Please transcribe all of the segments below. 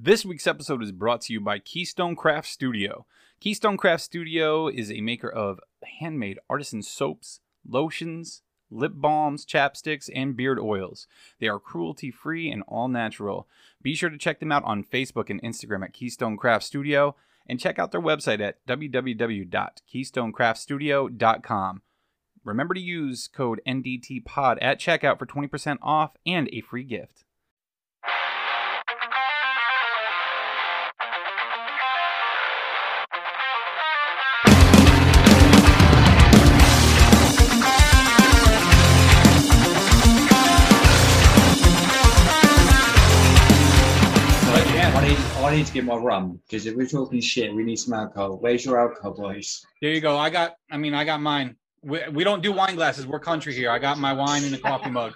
This week's episode is brought to you by Keystone Craft Studio. Keystone Craft Studio is a maker of handmade artisan soaps, lotions, lip balms, chapsticks, and beard oils. They are cruelty free and all natural. Be sure to check them out on Facebook and Instagram at Keystone Craft Studio and check out their website at www.keystonecraftstudio.com. Remember to use code NDTPOD at checkout for 20% off and a free gift. Get my rum because if we're talking shit, we need some alcohol. Where's your alcohol, boys? There you go. I got, I mean, I got mine. We, we don't do wine glasses. We're country here. I got my wine in a coffee mug.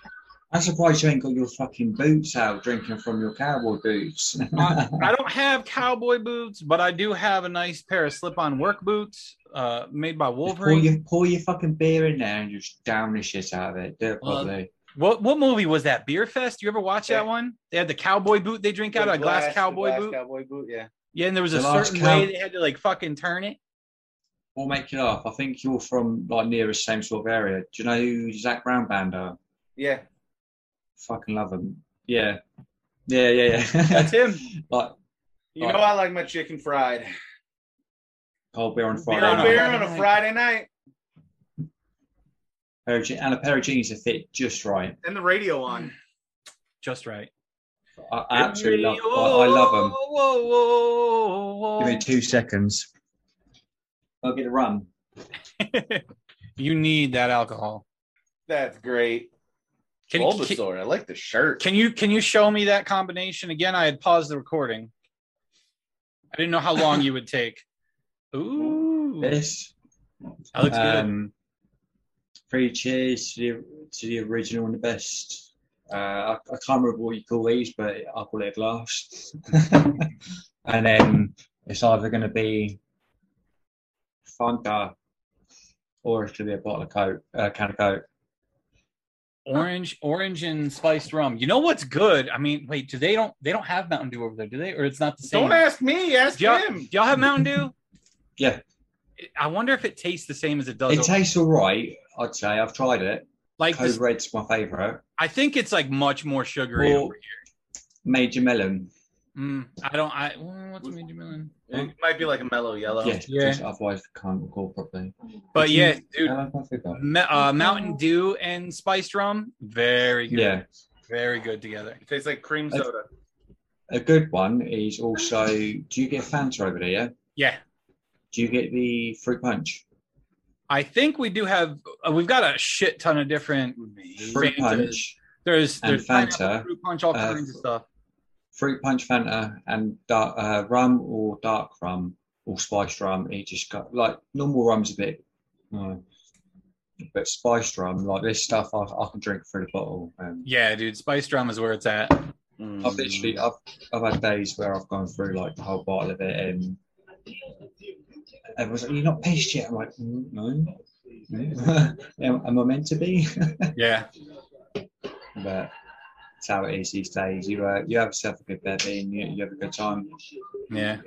I'm surprised you ain't got your fucking boots out drinking from your cowboy boots. I, I don't have cowboy boots, but I do have a nice pair of slip-on work boots uh, made by Just pour, Wolverine. your, pour your fucking beer in there and just down the shit out of it. Do it Well, properly. What what movie was that? Beer Fest? You ever watch Yeah. that one? They had the cowboy boot they drink out of a The glass, cowboy glass boot. Cowboy boot, yeah. Yeah, and there was a The last certain cow- way they had to like fucking turn it. What make you laugh? I think you're from like near the same sort of area. Do you know who Zac Brown Band are? Yeah. Fucking love them. Yeah. Yeah, yeah, yeah. That's him. like You Right. know I like my chicken fried. cold beer on Friday Cold a beer on a. Friday night. Pair of je- and a pair of jeans that fit just right. And the radio on. Just right. I, I absolutely love. I, I love them. Whoa, whoa, whoa, Give me two seconds. I'll get a run. you need that alcohol. That's great. Can, can, Bulbasaur. I like the shirt. can you can you show me that combination again? I had paused the recording. I didn't know how long you would take. Ooh, This. that looks good. Um, Three cheers to the, to the original and the best. Uh, I, I can't remember what you call these, but I'll call it a glass. and then it's either going to be Fanta or it's going to be a bottle of Coke, uh, can of Coke. Orange, orange and spiced rum. You know what's good? I mean, wait, do they don't they don't have Mountain Dew over there, do they? Or it's not the same? Don't ask me, ask do y'all, him. do y'all have Mountain Dew? Yeah, I wonder if it tastes the same as it does. it over- tastes all right. I'd say I've tried it. like Code this, Red's my favourite. I think it's like much more sugary Well, over here. Major Melon. Mm, I don't. I what's Major Melon? It might be like a Mello Yello. Yeah, Yeah. just otherwise I can't recall properly. But yeah, dude, Yeah, I forgot. Ma- uh, Mountain Dew and spiced rum, very good. Yeah. very good together. It tastes like cream Uh, soda. A good one is also do you get Fanta over there? Yeah? Yeah, Do you get the fruit punch? I think we do have. Uh, we've got a shit ton of different. Fruit Fantas. punch, There's there's Fanta, fruit punch, all uh, kinds of stuff. fruit punch Fanta, and dark, uh, rum or dark rum or spiced rum. It just got like normal rum's a bit, uh, but spiced rum like this stuff I, I can drink through the bottle. Um, Yeah, dude, spiced rum is where it's at. I've literally I've I've had days where I've gone through like the whole bottle of it and everyone's like, "You're not pissed yet." I'm like, "Mm, "No." Am, am I meant to be? Yeah, but it's how it is these days. You uh, you have yourself a good bevy and you, you have a good time. yeah.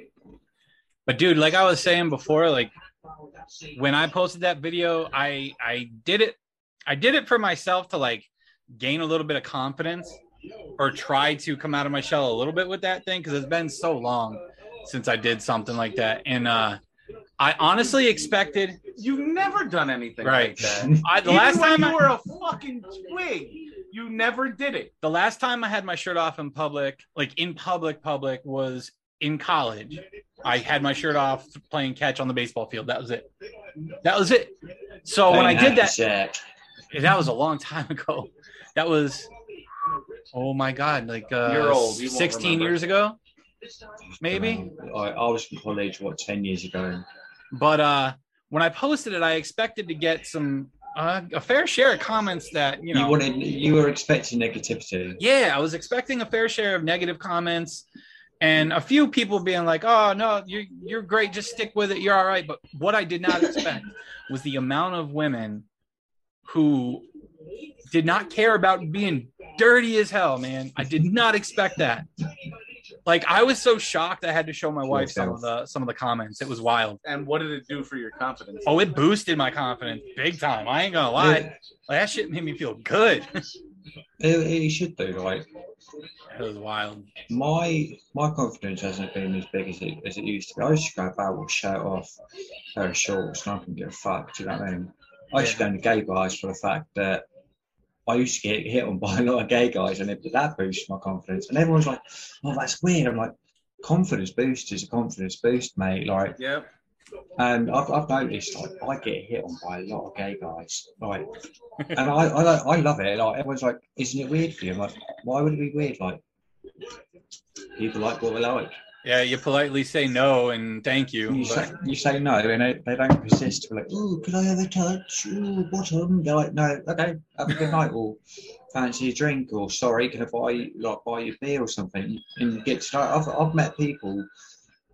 But dude, like I was saying before, like when I posted that video, I I did it. I did it for myself to like gain a little bit of confidence or try to come out of my shell a little bit with that thing because it's been so long since I did something like that. And uh I honestly expected You've never done anything Right. like that. I, the Even last when time you I, were a fucking twig, you never did it. the last time I had my shirt off in public, like in public, public was in college. I had my shirt off playing catch on the baseball field. That was it. That was it. So when I did that, Jack. that was a long time ago. That was, oh my god, like uh, You're old. 16 remember. years ago, maybe. I, I was in college what ten years ago. But uh, when I posted it, I expected to get some uh, a fair share of comments that you You, know. wanted you were expecting negativity. yeah, I was expecting a fair share of negative comments and a few people being like, "Oh no, you're you're great, just stick with it, you're all right." But what I did not expect was the amount of women who did not care about being dirty as hell, man. I did not expect that. Like I was so shocked I had to show my wife some of the some of the comments. It was wild. And what did it do for your confidence? Oh, it boosted my confidence big time. I ain't gonna lie. It, Like, that shit made me feel good. it, it should do. Like it was wild. my my confidence hasn't been as big as it as it used to be. I used to go about with shirt off, pair of shorts, and I can get a fuck. Do you know what I mean? I used to go into gay bars for the fact that I used to get hit on by a lot of gay guys, and it, that boosted my confidence. And everyone's like, "Oh, that's weird." I'm like, "Confidence boost is a confidence boost, mate." Like, yeah. and I've, I've noticed like I get hit on by a lot of gay guys, like, and I I, I love it. Like everyone's like, "Isn't it weird for you?" I'm like, "Why would it be weird?" Like, people like what they like. Yeah, you politely say no and thank you. You but- say, you say no, and they, they don't persist. They're like, "Oh, could I have a touch? Oh, bottom." They're like, "No, okay, have a good night." Or fancy a drink? Or sorry, can I buy you like buy you a beer or something? And you get to. I've I've met people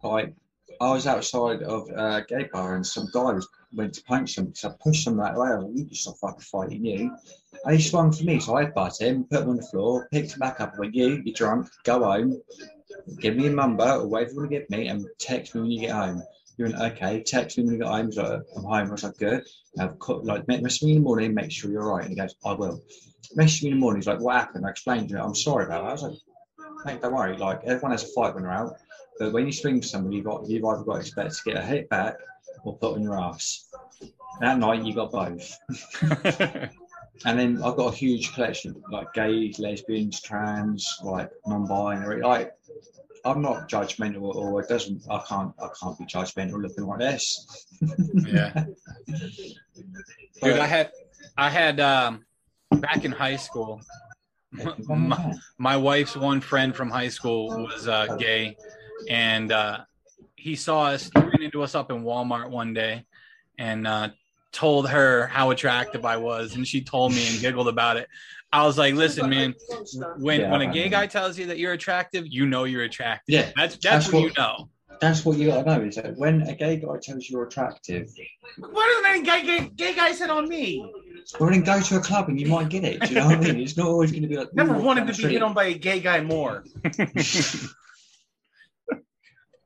like I was outside of a gay bar and some guy was went to punch him, so I pushed him that way. I was like, "You just stop fucking fighting you." And he swung for me, so I butt him, put him on the floor, picked him back up, and went, "You, you're drunk. Go home." Give me a number or whatever you want to give me and text me when you get home. You went, okay, text me when you get home. So I'm home. I was like, good. I've cut, like, message me in the morning, make sure you're all right. And he goes, I will. Message me in the morning. He's like, what happened? I explained to him, I'm sorry about that. I was like, mate, don't worry. Like, everyone has a fight when they're out. But when you swing for somebody, you've, got, you've either got to expect to get a hit back or put on your ass. That night, you got both. And then I've got a huge collection, like gays, lesbians, trans, like non-binary. Like, I'm not judgmental at all. It doesn't. I can't. I can't be judgmental looking like this. yeah. Dude, I had I had um back in high school. My, my wife's one friend from high school was uh, gay, and uh, he saw us, he ran into us up in Walmart one day, and uh, told her how attractive I was, and she told me and giggled about it. I was like, "Listen, man, when Yeah, when a I gay guy tells you that you're attractive, you know you're attractive. Yeah, That's that's, That's when what- you know. that's what you got to know is that when a gay guy tells you you're attractive, Why doesn't any gay, gay, gay guy sit on me? well then go to a club and you might get it. Do you know what I mean? It's not always going to be like. Never wanted to be hit on by a gay guy more.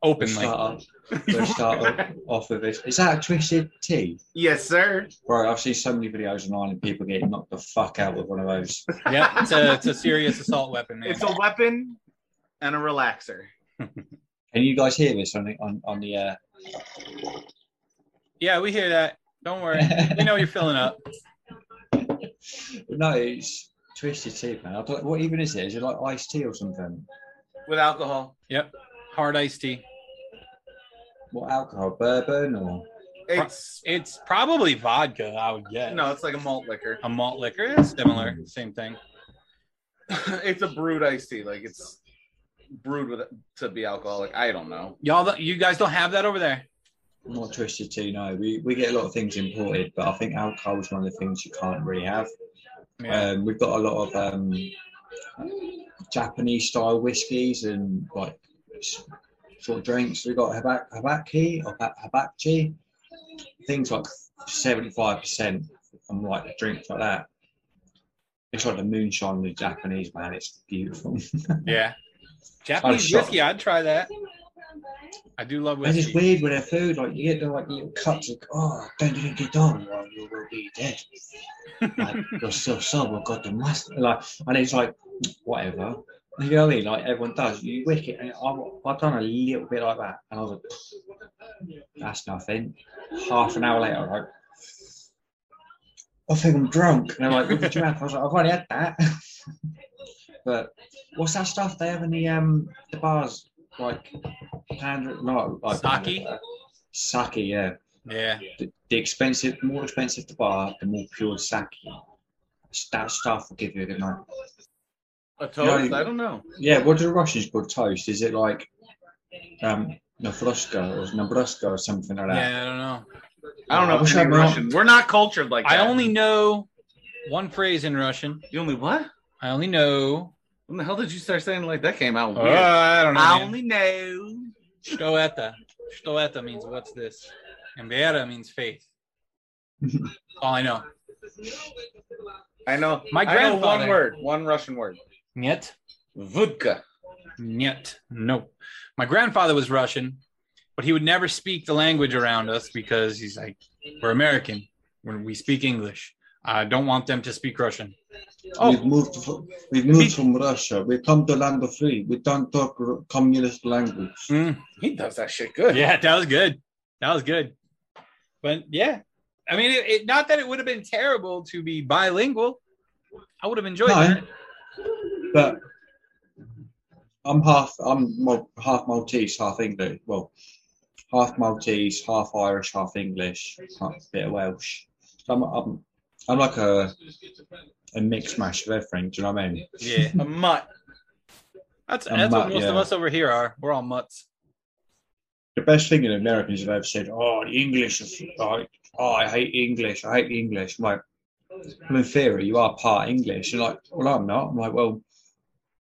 We'll Openly. start, off, we'll start off- off with this. Is that a twisted tea? Yes, sir. Bro, I've seen so many videos online of people getting knocked the fuck out with one of those. Yeah, it's a it's a serious assault weapon, man. It's a weapon and a relaxer. Can you guys hear this on the on, on the? Uh... Yeah, we hear that. Don't worry. We know you're filling up. no, it's twisted tea, man. I don't, what even is it? Is it like iced tea or something? With alcohol. Hard iced tea. What alcohol? Bourbon or? It's It's probably vodka, I would guess. no, it's like a malt liquor. a malt liquor is similar, same thing. it's a brewed iced tea. Like it's brewed with to be alcoholic. I don't know. Y'all, you guys don't have that over there. Not twisted tea. No, we we get a lot of things imported, but I think alcohol is one of the things you can't really have. Yeah. Um, we've got a lot of um, Japanese style whiskies and like s- sort of drinks. We've got habak- habaki or ha- habachi, things like seventy five percent and like drinks like that. It's like the moonshine with Japanese man. It's beautiful. yeah. Japanese whiskey, I'd try that. I do love And it's whiskey. weird with their food. Like you get the like little cups of oh, don't drink it down, or you will be dead. like you're still so sober, got the must. Like, and it's like whatever. You know what I mean? Like everyone does. You wick it, and I've, I've done a little bit like that, and I was like, that's nothing. Half an hour later, I'm like, I think I'm drunk. And they're like, what did you have? I was like, I've already had that. but what's that stuff they have in the um the bars? Like, hand, no, like Sake? Sake, yeah. Yeah. The, the expensive, more expensive the bar, the more pure sake. That stuff will give you a good night. A toast? Yeah. I don't know. Yeah, what do the Russians call toast? Is it like um Nafruska or Nabruska or something like that? Yeah, I don't know. I don't I know wish any I'd known. Russian. We're not cultured like that. I only know one phrase in Russian. You only what? I only know. When the hell did you start saying it like that? Came out Uh, weird. I don't know. I man. only know. Что это? Что это means what's this? And vera means faith. All I know. I know. My I know grandfather- one word, one Russian word. Нет. Vodka. Yet, no. My grandfather was Russian, but he would never speak the language around us because he's like, we're American. When we speak English, I don't want them to speak Russian. Oh, We've moved. From, we've moved from Russia. We come to land of free. We don't talk r- communist language. mm, He does that shit good. yeah, that was good. That was good. But yeah, I mean, it, it, not that it would have been terrible to be bilingual. I would have enjoyed No. that. But I'm half. I'm half Maltese, half English. Well, half Maltese, half Irish, half English, half a bit of Welsh. So I'm, I'm, I'm like a a mixed mash of everything. Do you know what I mean? Yeah, A mutt. that's A that's what mutt, most of us over here are. We're all mutts. The best thing in Americans have ever said, "Oh, the English is like, oh, I hate English. I hate the English." I'm like, well, in theory, you are part English. And like, well, I'm not. I'm like, well, what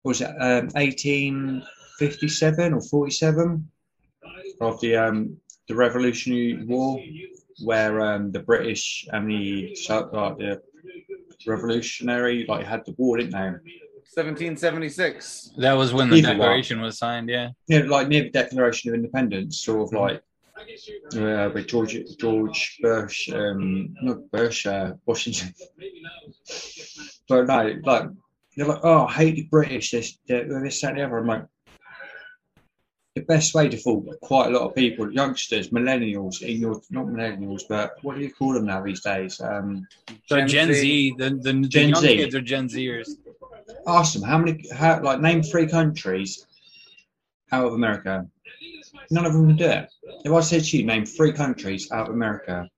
was it um, 1857 or 47 of the um, the Revolutionary War, where um, the British and the so- like the Revolutionary like had the war, didn't they? 1776. That was when the Either one. Declaration was signed. Yeah. Yeah, like near the Declaration of Independence, sort of like uh, with George George Bush, um, not Bush, uh, Washington. but no, like they're like, oh, I hate the British. This, that, this, that, and the other. I'm like, the best way to fool quite a lot of people, youngsters, millennials, in your, not millennials, but what do you call them now these days? Um, So Gen Gen, Z. Z, the, the, the Gen young Z. kids are Gen Zers. ask them how many, how, like, name three countries out of America. None of them can do it. If I said to you, name three countries out of America,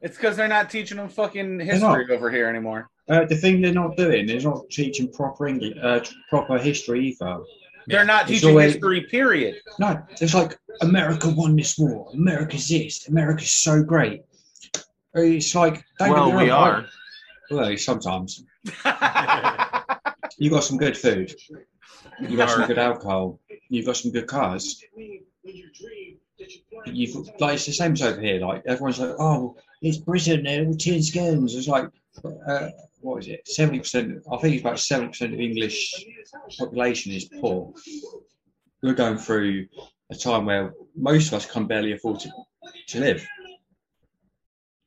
It's because they're not teaching them fucking history over here anymore. Uh, the thing they're not doing is not teaching proper English, uh, proper history either. They're not It's teaching always- history, period. No, it's like America won this war. America's this. America's so great. It's like don't well, we wrong, are. Well, sometimes you got some good food. You got some good alcohol. You've got some good cars. You've like it's the same as over here. Like everyone's like, oh, it's Britain. They're all tin skins. It's like, uh, what is it? Seventy percent. I think it's about seventy percent of English population is poor. We're going through a time where most of us can barely afford to, to live.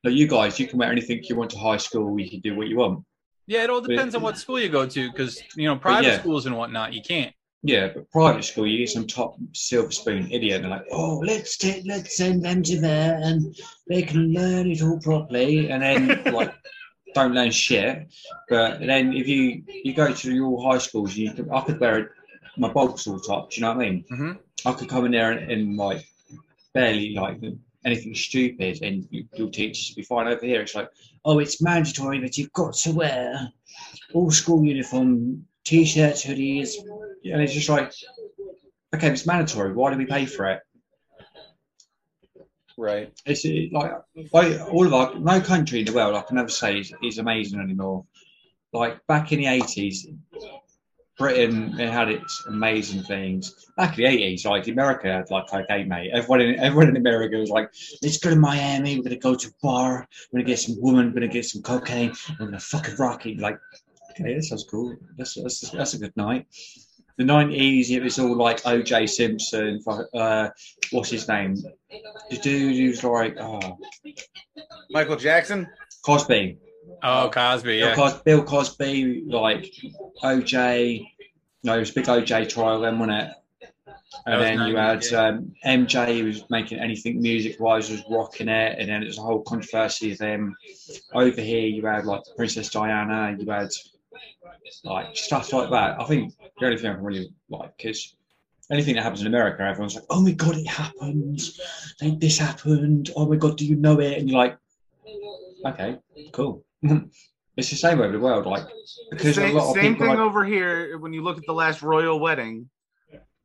Like you guys, you can wear anything you want to high school. You can do what you want. Yeah, it all But- depends on what school you go to, because you know private yeah. schools and whatnot, you can't. Yeah, but private school, you get some top silver spoon idiot, and they're like, oh, let's take, let's send them to there, and they can learn it all properly, and then like don't learn shit. But then if you you go to your high schools, you could, I could wear my Vauxhall top. Do you know what I mean? Mhm. I could come in there and, and like barely like anything stupid, and you, your teachers would be fine. Over here, it's like, oh, it's mandatory that you've got to wear all school uniform, t-shirts, hoodies, and it's just like, okay, it's mandatory. Why do we pay for it? Right. It's uh, like all of our no country in the world I can never say is, is amazing anymore. Like back in the eighties, Britain it had its amazing things. Back in the eighties, like America had like okay, mate. Everyone in everyone in America was like, let's go to Miami. We're gonna go to a bar. We're gonna get some woman. We're gonna get some cocaine. We're gonna fucking rock it. Like, okay, that sounds cool. That's that's, that's a good night. The nineties, it was all like O.J. Simpson. fu- Uh, what's his name? The dude who's like, oh, Michael Jackson. Cosby. Oh, Cosby, Bill, yeah. Cos- Bill Cosby, like OJ. No, it was a big OJ trial then, wasn't it? And then you had um, MJ who was making anything music wise, was rocking it, and then it was a whole controversy of them. Over here, you had like Princess Diana, you had like stuff like that. I think the only thing I can really like is anything that happens in America, everyone's like, "Oh my god, it happened! Like, this happened! Oh my god, do you know it?" And you're like, "Okay, cool." it's the same over the world, like because Same, a lot of same people thing like, over here. When you look at the last royal wedding,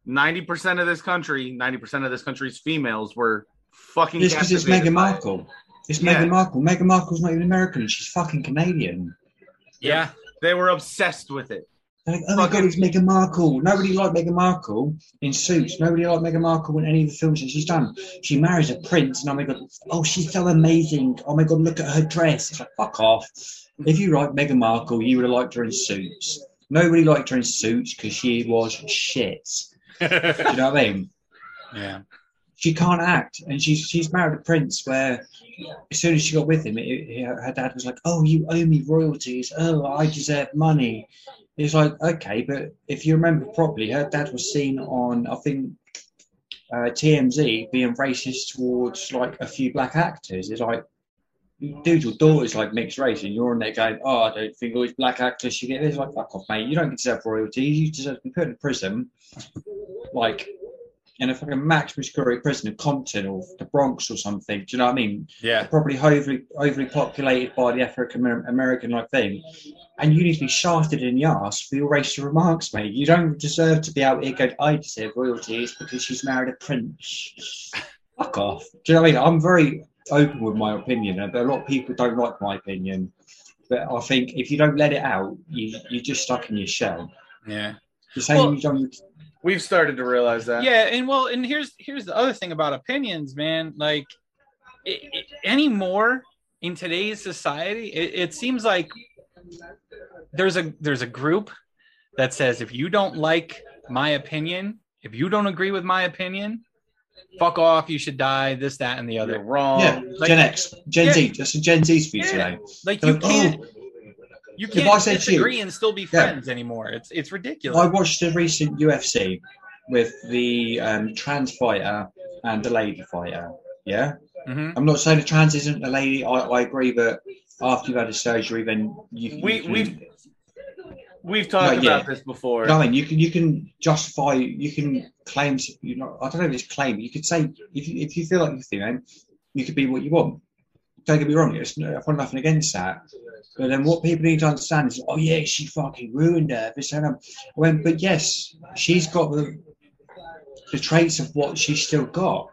ninety percent of this country, ninety percent of this country's females were fucking. It's because it's Meghan by it. Markle. It's Yeah. Meghan Markle. Meghan Markle's not even American. She's fucking Canadian. Yeah. They were obsessed with it. They're like, oh my god, it's Meghan Markle. Nobody liked Meghan Markle in Suits. Nobody liked Meghan Markle in any of the films that she's done. She marries a prince, and oh my god, oh she's so amazing. Oh my god, look at her dress. It's like fuck off. If you like Meghan Markle, you would have liked her in Suits. Nobody liked her in Suits because she was shit. Do you know what I mean? yeah. She can't act, and she's she's married a prince. Where as soon as she got with him, it, it- her dad was like, "Oh, you owe me royalties. Oh, I deserve money." It's like okay, but if you remember properly, her dad was seen on I think uh, TMZ being racist towards like a few black actors. It's like, dude, your daughter's like mixed race, and you're on there going, "Oh, I don't think all these black actors should get this." Like, fuck off, mate. You don't deserve royalties. You deserve to be put in prison, like in a fucking maximum security prison in Compton or the Bronx or something. Do you know what I mean? Yeah. Probably overly overly populated by the African American like thing. And you need to be shafted in the ass for your racial remarks, mate. You don't deserve to be out here going, I deserve royalties because she's married a prince. Fuck off. Do you know what I mean? I'm very open with my opinion, and a lot of people don't like my opinion. But I think if you don't let it out, you, you're just stuck in your shell. Yeah. You're saying Well- you don't. We've started to realize that. Yeah, and well, and here's here's the other thing about opinions, man. Like, it, it, anymore in today's society, it, it seems like there's a there's a group that says if you don't like my opinion, if you don't agree with my opinion, fuck off. You should die. This, that, and the You're other. wrong. Yeah, like- Gen X, Gen Yeah. Z. just a Gen Z speech Yeah. today. Like you oh, can't oh, you If can't I said to you- disagree and still be Yeah. friends anymore. It's it's ridiculous. I watched a recent UFC with the um, trans fighter and the lady fighter. Yeah, Mhm. I'm not saying the trans isn't a lady. I, I agree, but after you've had a surgery, then you, you We- can, we've- We've talked No, yeah. about this before. What I mean, you can you can justify, you can claim. You know, I don't know if it's claim. You could say if you, if you feel like you're female, you could be what you want. Don't get me wrong. It's, I've got nothing against that. But then what people need to understand is, oh yeah, she fucking ruined her. This and. I went, but yes, she's got the the traits of what she's still got.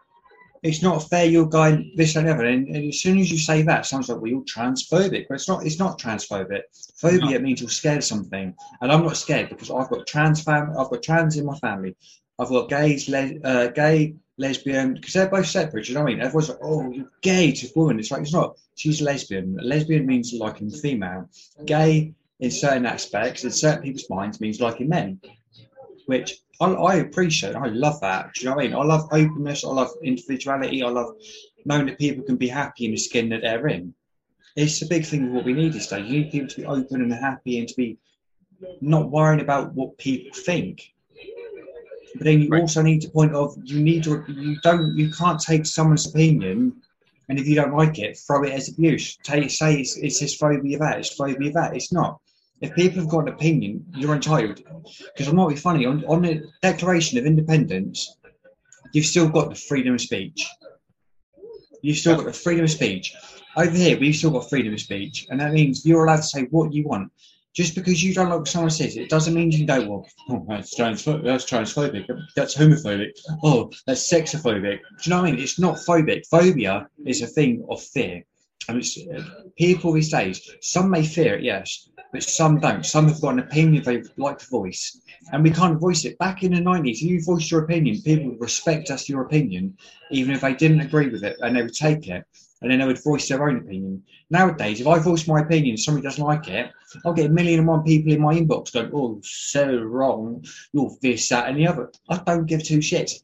It's not fair you're going this and ever. And, and as soon as you say that, it sounds like well, you're transphobic. But it's not. It's not transphobic. Phobia means you're scared of something, and I'm not scared because I've got trans fam. I've got trans in my family. I've got gays, le- uh, gay, lesbian, because they're both separate. You know what I mean? Everyone's like, "Oh, you're gay to woman." It's like it's not. She's lesbian. Lesbian means liking female. Gay, in certain aspects, in certain people's minds, means liking men, which I, I appreciate. I love that. Do you know what I mean? I love openness. I love individuality. I love knowing that people can be happy in the skin that they're in. It's a big thing of what we need these days. You need people to be open and happy and to be not worrying about what people think. But then you Right. also need to point of you need to you don't you can't take someone's opinion and if you don't like it, throw it as abuse. Take say it's, it's this phobia that, it's phobia that. It's not. If people have got an opinion, you're entitled. Because I'm not be funny on, on the Declaration of Independence, you've still got the freedom of speech. You've still got the freedom of speech. Over here, we've still got freedom of speech, and that means you're allowed to say what you want. Just because you don't like what someone says, it doesn't mean you go, well, oh, that's, that's transphobic, that's homophobic, oh, that's sexophobic. Do you know what I mean? It's not phobic. Phobia is a thing of fear. And it's, people these days, some may fear it, yes, but some don't. Some have got an opinion they like to voice, and we can't voice it. Back in the 90s, if you voiced your opinion, people would respect us your opinion, even if they didn't agree with it, and they would take it, and then they would voice their own opinion. Nowadays, if I voice my opinion somebody doesn't like it, I'll get a million and one people in my inbox going, oh, so wrong, you're this, that, and the other. I don't give two shits.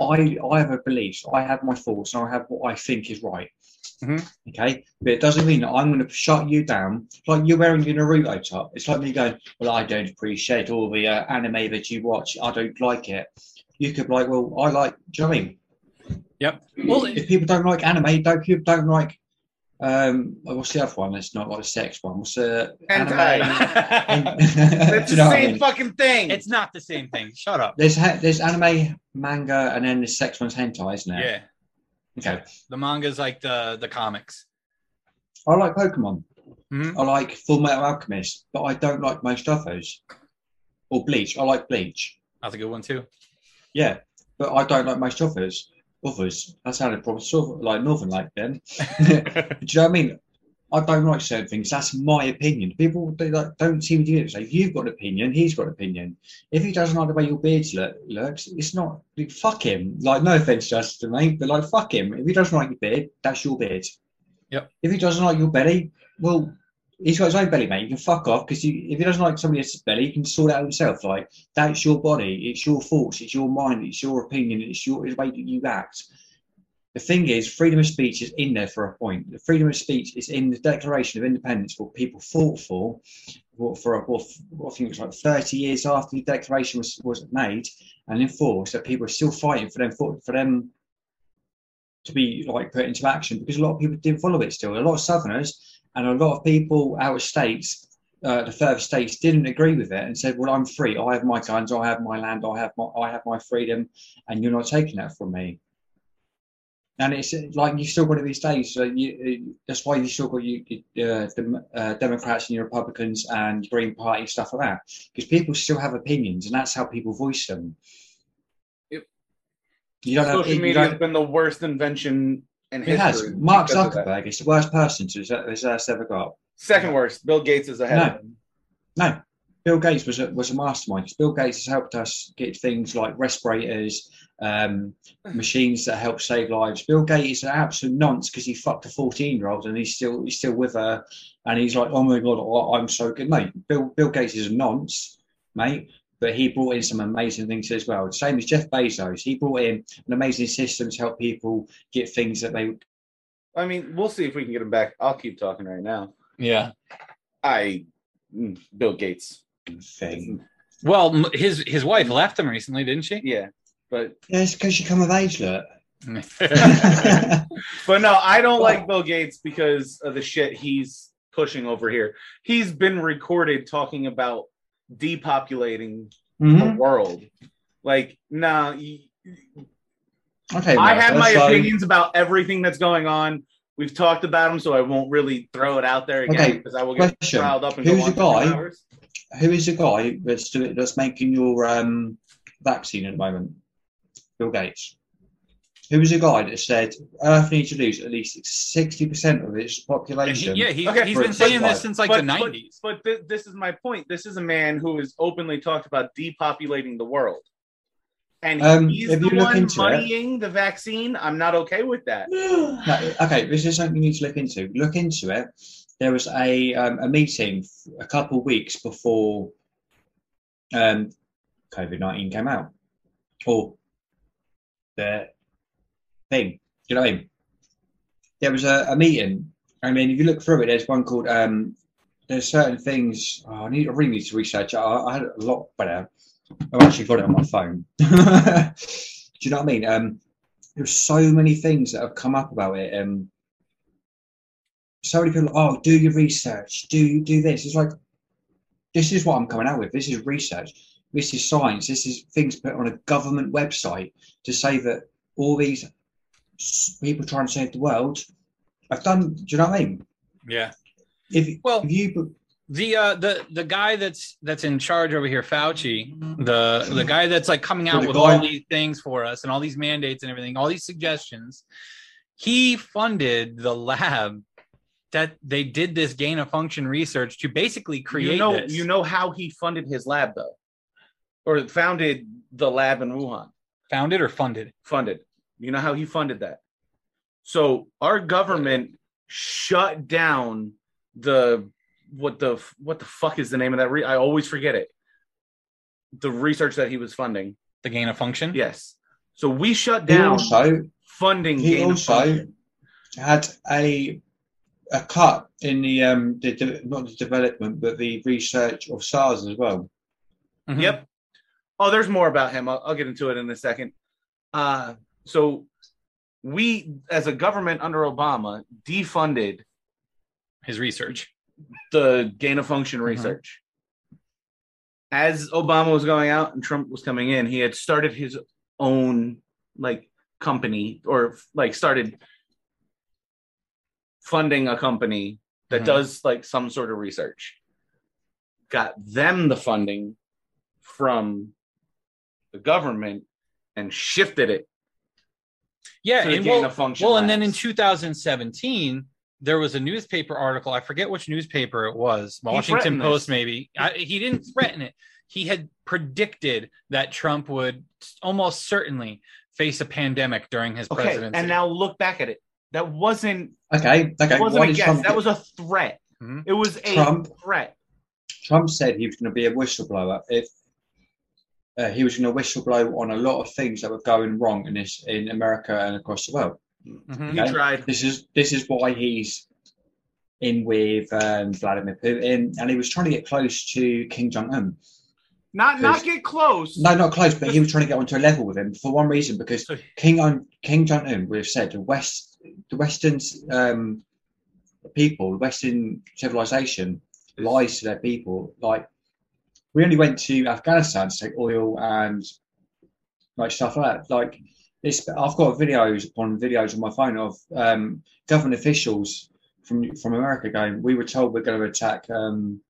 I, I have a belief, I have my thoughts, and I have what I think is right. Mhm. Okay, but it doesn't mean that I'm going to shut you down. Like you're wearing your Naruto top. It's like me going, "Well, I don't appreciate all the uh, anime that you watch. I don't like it." You could be like, "Well, I like." Do you know I mean? Yep. Well, if people don't like anime, don't people don't like? Um, what's the other one? It's not like a sex one. What's the Hentai. anime? It's the you know what I same mean? fucking thing. it's not the same thing. Shut up. There's ha- there's anime, manga, and then the sex one's hentai, isn't it? Yeah. Okay. The manga's like the the comics. I like Pokemon. Mhm. I like Full Metal Alchemist, but I don't like most of those. Or Bleach. I like Bleach. That's a good one too. Yeah, but I don't like most others. Others. That sounded probably sort of like Northern like then. Do you know what I mean? I don't like certain things. That's my opinion. People they like, don't seem to get it. So you've got an opinion, he's got an opinion. If he doesn't like the way your beard look, looks, it's not like, fuck him. Like no offense, Justin, mate, but like fuck him. If he doesn't like your beard, that's your beard. Yep. If he doesn't like your belly, well, he's got his own belly, mate. You can fuck off because if he doesn't like somebody else's belly, he can sort out himself. Like that's your body, it's your thoughts, it's your mind, it's your opinion, it's your it's the way that you act. The thing is, freedom of speech is in there for a point. The freedom of speech is in the Declaration of Independence, what people fought for, what for what, what I think it was like 30 years after the Declaration was, was made and enforced, that people are still fighting for them for, for them to be like put into action because a lot of people didn't follow it still. A lot of Southerners and a lot of people out of states, uh, the further states, didn't agree with it and said, "Well, I'm free. I have my guns. I have my land. I have my I have my freedom, and you're not taking that from me." And it's like you've still got it these days. So you, that's why you still got you, uh, the uh, Democrats and your Republicans and Green Party stuff like that, because people still have opinions, and that's how people voice them. Yep. You don't Social have, media has been the worst invention it has. Mark because of that. Zuckerberg is the worst person to has ever got. Second worst. Bill Gates is ahead of him. No, Bill Gates was a, was a mastermind. Bill Gates has helped us get things like respirators, um, machines that help save lives. Bill Gates is an absolute nonce because he fucked a fourteen year old and he's still he's still with her, and he's like, oh my god, I'm so good, mate. Bill Bill Gates is a nonce, mate. But he brought in some amazing things as well. Same as Jeff Bezos, he brought in an amazing system to help people get things that they I mean, we'll see if we can get him back. I'll keep talking right now. Yeah. I, mm, Bill Gates. thing. Well, his his wife left him recently, didn't she? Yeah, but Yeah, it's because you come of age, look. but no, I don't like Bill Gates because of the shit he's pushing over here. He's been recorded talking about depopulating the Mhm. world. Like, nah, y- Okay, I have my so- opinions about everything that's going on. We've talked about them, so I won't really throw it out there again Okay, because I will get question. riled up and Who's go on the guy? hours. Who is the guy that's doing, that's making your um, vaccine at the moment? Bill Gates. Who was a guy that said Earth needs to lose at least sixty percent of its And he- population? yeah, he, Okay, he's for been saying sunlight. this since like but, the nineties. But, but thi- this is my point. This is a man who has openly talked about depopulating the world. And Um, he's if the you look one into it- moneying the vaccine. I'm not okay with that. No, okay, this is something you need to look into. Look into it. There was a um, a meeting a couple of weeks before um, COVID nineteen came out, or the thing. Do you know what I mean? There was a, a meeting. I mean, if you look through it, there's one called. Um, there's certain things. Oh, I need. I really need to research. I, I had a lot better. I've actually got it on my phone. Do you know what I mean? Um, there's so many things that have come up about it. Um, so many people, oh, do your research, do you do this. It's like this is what I'm coming out with. This is research. This is science. This is things put on a government website to say that all these people trying to save the world I've done. Do you know what I mean? Yeah. If Well, if you the uh the the guy that's that's in charge over here fauci the the guy that's like coming out with guy- all these things for us and all these mandates and everything all these suggestions he funded the lab that they did this gain of function research to basically create you know, this. you know how he funded his lab though, or founded the lab in Wuhan. founded or funded Funded. You know how he funded that. So our government shut down the what the what the fuck is the name of that? Re- I always forget it. The research that he was funding. the gain of function Yes. So we shut he down also funding. he gain also function. had a a cut in the um the de- not the development but the research of SARS as well. Mhm. Yep. Oh, there's more about him. I'll, I'll get into it in a second. Uh, so we, as a government under Obama, defunded his research the gain of function research. As Obama was going out and Trump was coming in, he had started his own like company or like started funding a company that Mhm. does like some sort of research. Got them the funding from the government and shifted it yeah to the and gain well, of function. well and then in 2017 there was a newspaper article i forget which newspaper it was washington post this. maybe I, he didn't threaten it he had predicted that trump would almost certainly face a pandemic during his okay, presidency and now look back at it. That wasn't Okay, okay. It wasn't why a guess. Trump That was a threat. Mhm. It was a Trump. threat. Trump said he was going to be a whistleblower if uh, he was going to whistleblow on a lot of things that were going wrong in this in America and across the world. Mhm. He tried. This is this is why he's in with um, Vladimir Putin, and he was trying to get close to King Jong Un. Not not get close. No, not close, but he was trying to get onto a level with him for one reason because King Un, King Jong Un we've said the West, the Western um, people, the Western civilization lies to their people. Like we only went to Afghanistan to take oil and like stuff like that. Like this, I've got videos upon videos on my phone of um, government officials from from America going, "We were told we're going to attack." Um,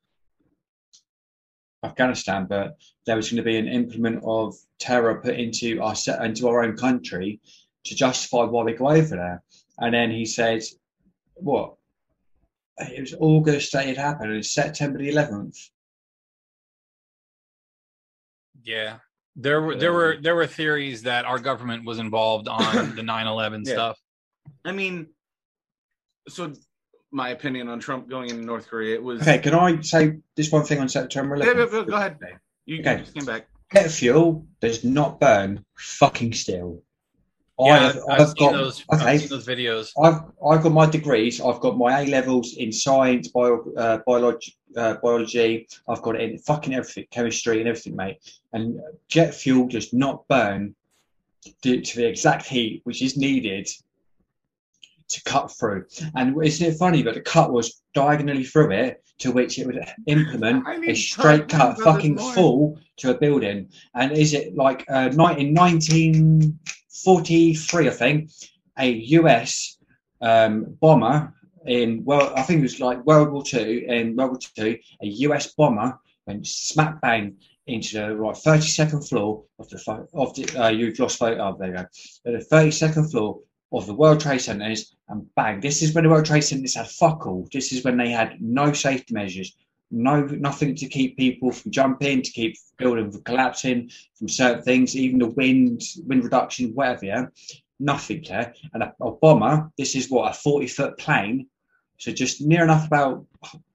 Afghanistan, but there was going to be an implement of terror put into our into our own country to justify why we go over there. And then he said, "What? It was August that it happened, it's September the 11th." Yeah. There were there were there were theories that our government was involved on the 9/11 Yeah. stuff. I mean, so my opinion on Trump going into North Korea, it was. Okay, can I say this one thing on September Yeah, 11th? go- go ahead. You, Okay. you just came back. Jet fuel does not burn fucking steel. Yeah, I've, I've, I've got those, okay, I've seen those videos. I've I've got my degrees. I've got my A levels in science, bio, uh, biology, uh, biology. I've got it in fucking everything, chemistry and everything, mate. And jet fuel does not burn due to the exact heat which is needed to cut through. And isn't it funny? But the cut was diagonally through it, to which it would implement I mean, a straight cut, fucking full to a building. And is it like uh, in 19? 43, I think, a US um, bomber in, well, I think it was like World War Two. in World War Two, a US bomber went smack bang into the right 32nd floor of the, of the uh, you've lost photo, oh, there you go, the 32nd floor of the World Trade Centers and bang, this is when the World Trade Centers had fuck all. This is when they had no safety measures, no nothing to keep people from jumping, to keep building from collapsing, from certain things, even the wind, wind reduction, whatever. Yeah, nothing there. And a, a bomber. This is what a 40 foot plane, so just near enough about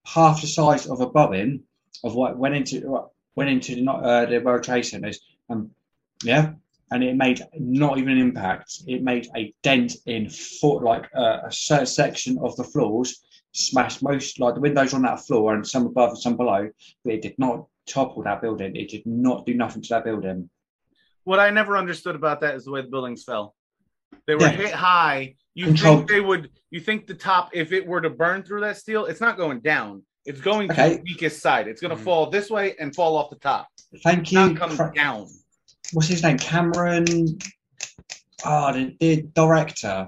half the size of a Boeing of what went into what went into the, uh, the World Trade Centers. Um, yeah, and it made not even an impact. It made a dent in like uh, a certain section of the floors, smashed most like the windows on that floor and some above and some below, but it did not topple that building. It did not do nothing to that building. What I never understood about that is the way the buildings fell. They were Yeah. hit high. You Controlled. think they would? You think the top, if it were to burn through that steel, it's not going down. It's going to the weakest side. It's going to Mhm. fall this way and fall off the top. Thank It's you. not come Cra- down. what's his name? Cameron. Oh, the, the director.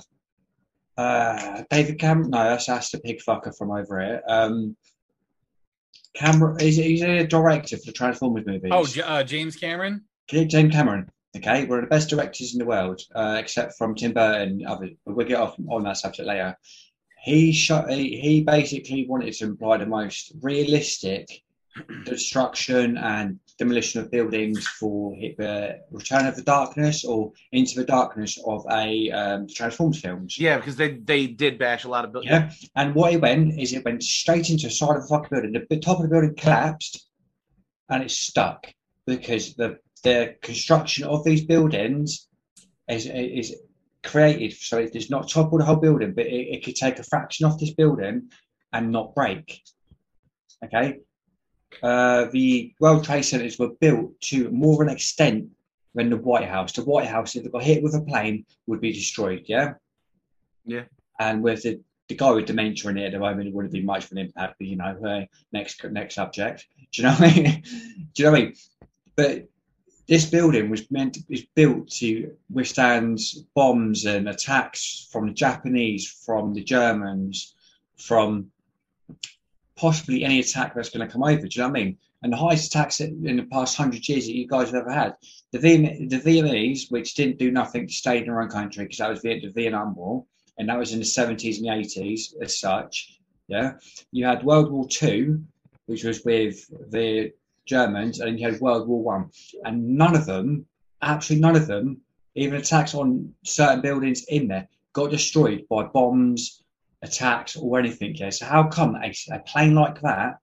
Uh, David Cameron. No, that's that's the pig fucker from over here. Um, Cameron. He's, he's a director for the Transformers movies. Oh, J- uh, James Cameron. James Cameron. Okay, one of the best directors in the world, uh, except from Tim Burton. but we'll get off on that subject later. He shot. He, he basically wanted to imply the most realistic destruction and demolition of buildings for the Return of the Darkness or Into the Darkness of a um, Transformers films. Yeah, because they they did bash a lot of buildings. Yeah. And what it went is it went straight into the side of the fucking building. The, the top of the building collapsed and it stuck because the the construction of these buildings is is created so it does not topple the whole building, but it, it could take a fraction off this building and not break. Okay. Uh, the World Trade Centers were built to more of an extent than the White House. The White House, if it got hit with a plane, would be destroyed. Yeah. Yeah. And with the, the guy with dementia in it at the moment, it wouldn't be much of an impact. But you know, uh, next next subject. Do you know what I mean? Do you know what I mean? But this building was meant to, was built to withstand bombs and attacks from the Japanese, from the Germans, from possibly any attack that's going to come over. Do you know what I mean? And the highest attacks in the past hundred years that you guys have ever had, the VM, the Vietnamese, which didn't do nothing to stay in their own country because that was the, the Vietnam War, and that was in the seventies and the eighties as such. Yeah, you had World War Two, which was with the Germans, and you had World War One, and none of them, absolutely none of them, even attacks on certain buildings in there, got destroyed by bombs attacks or anything. Yeah. So how come a, a plane like that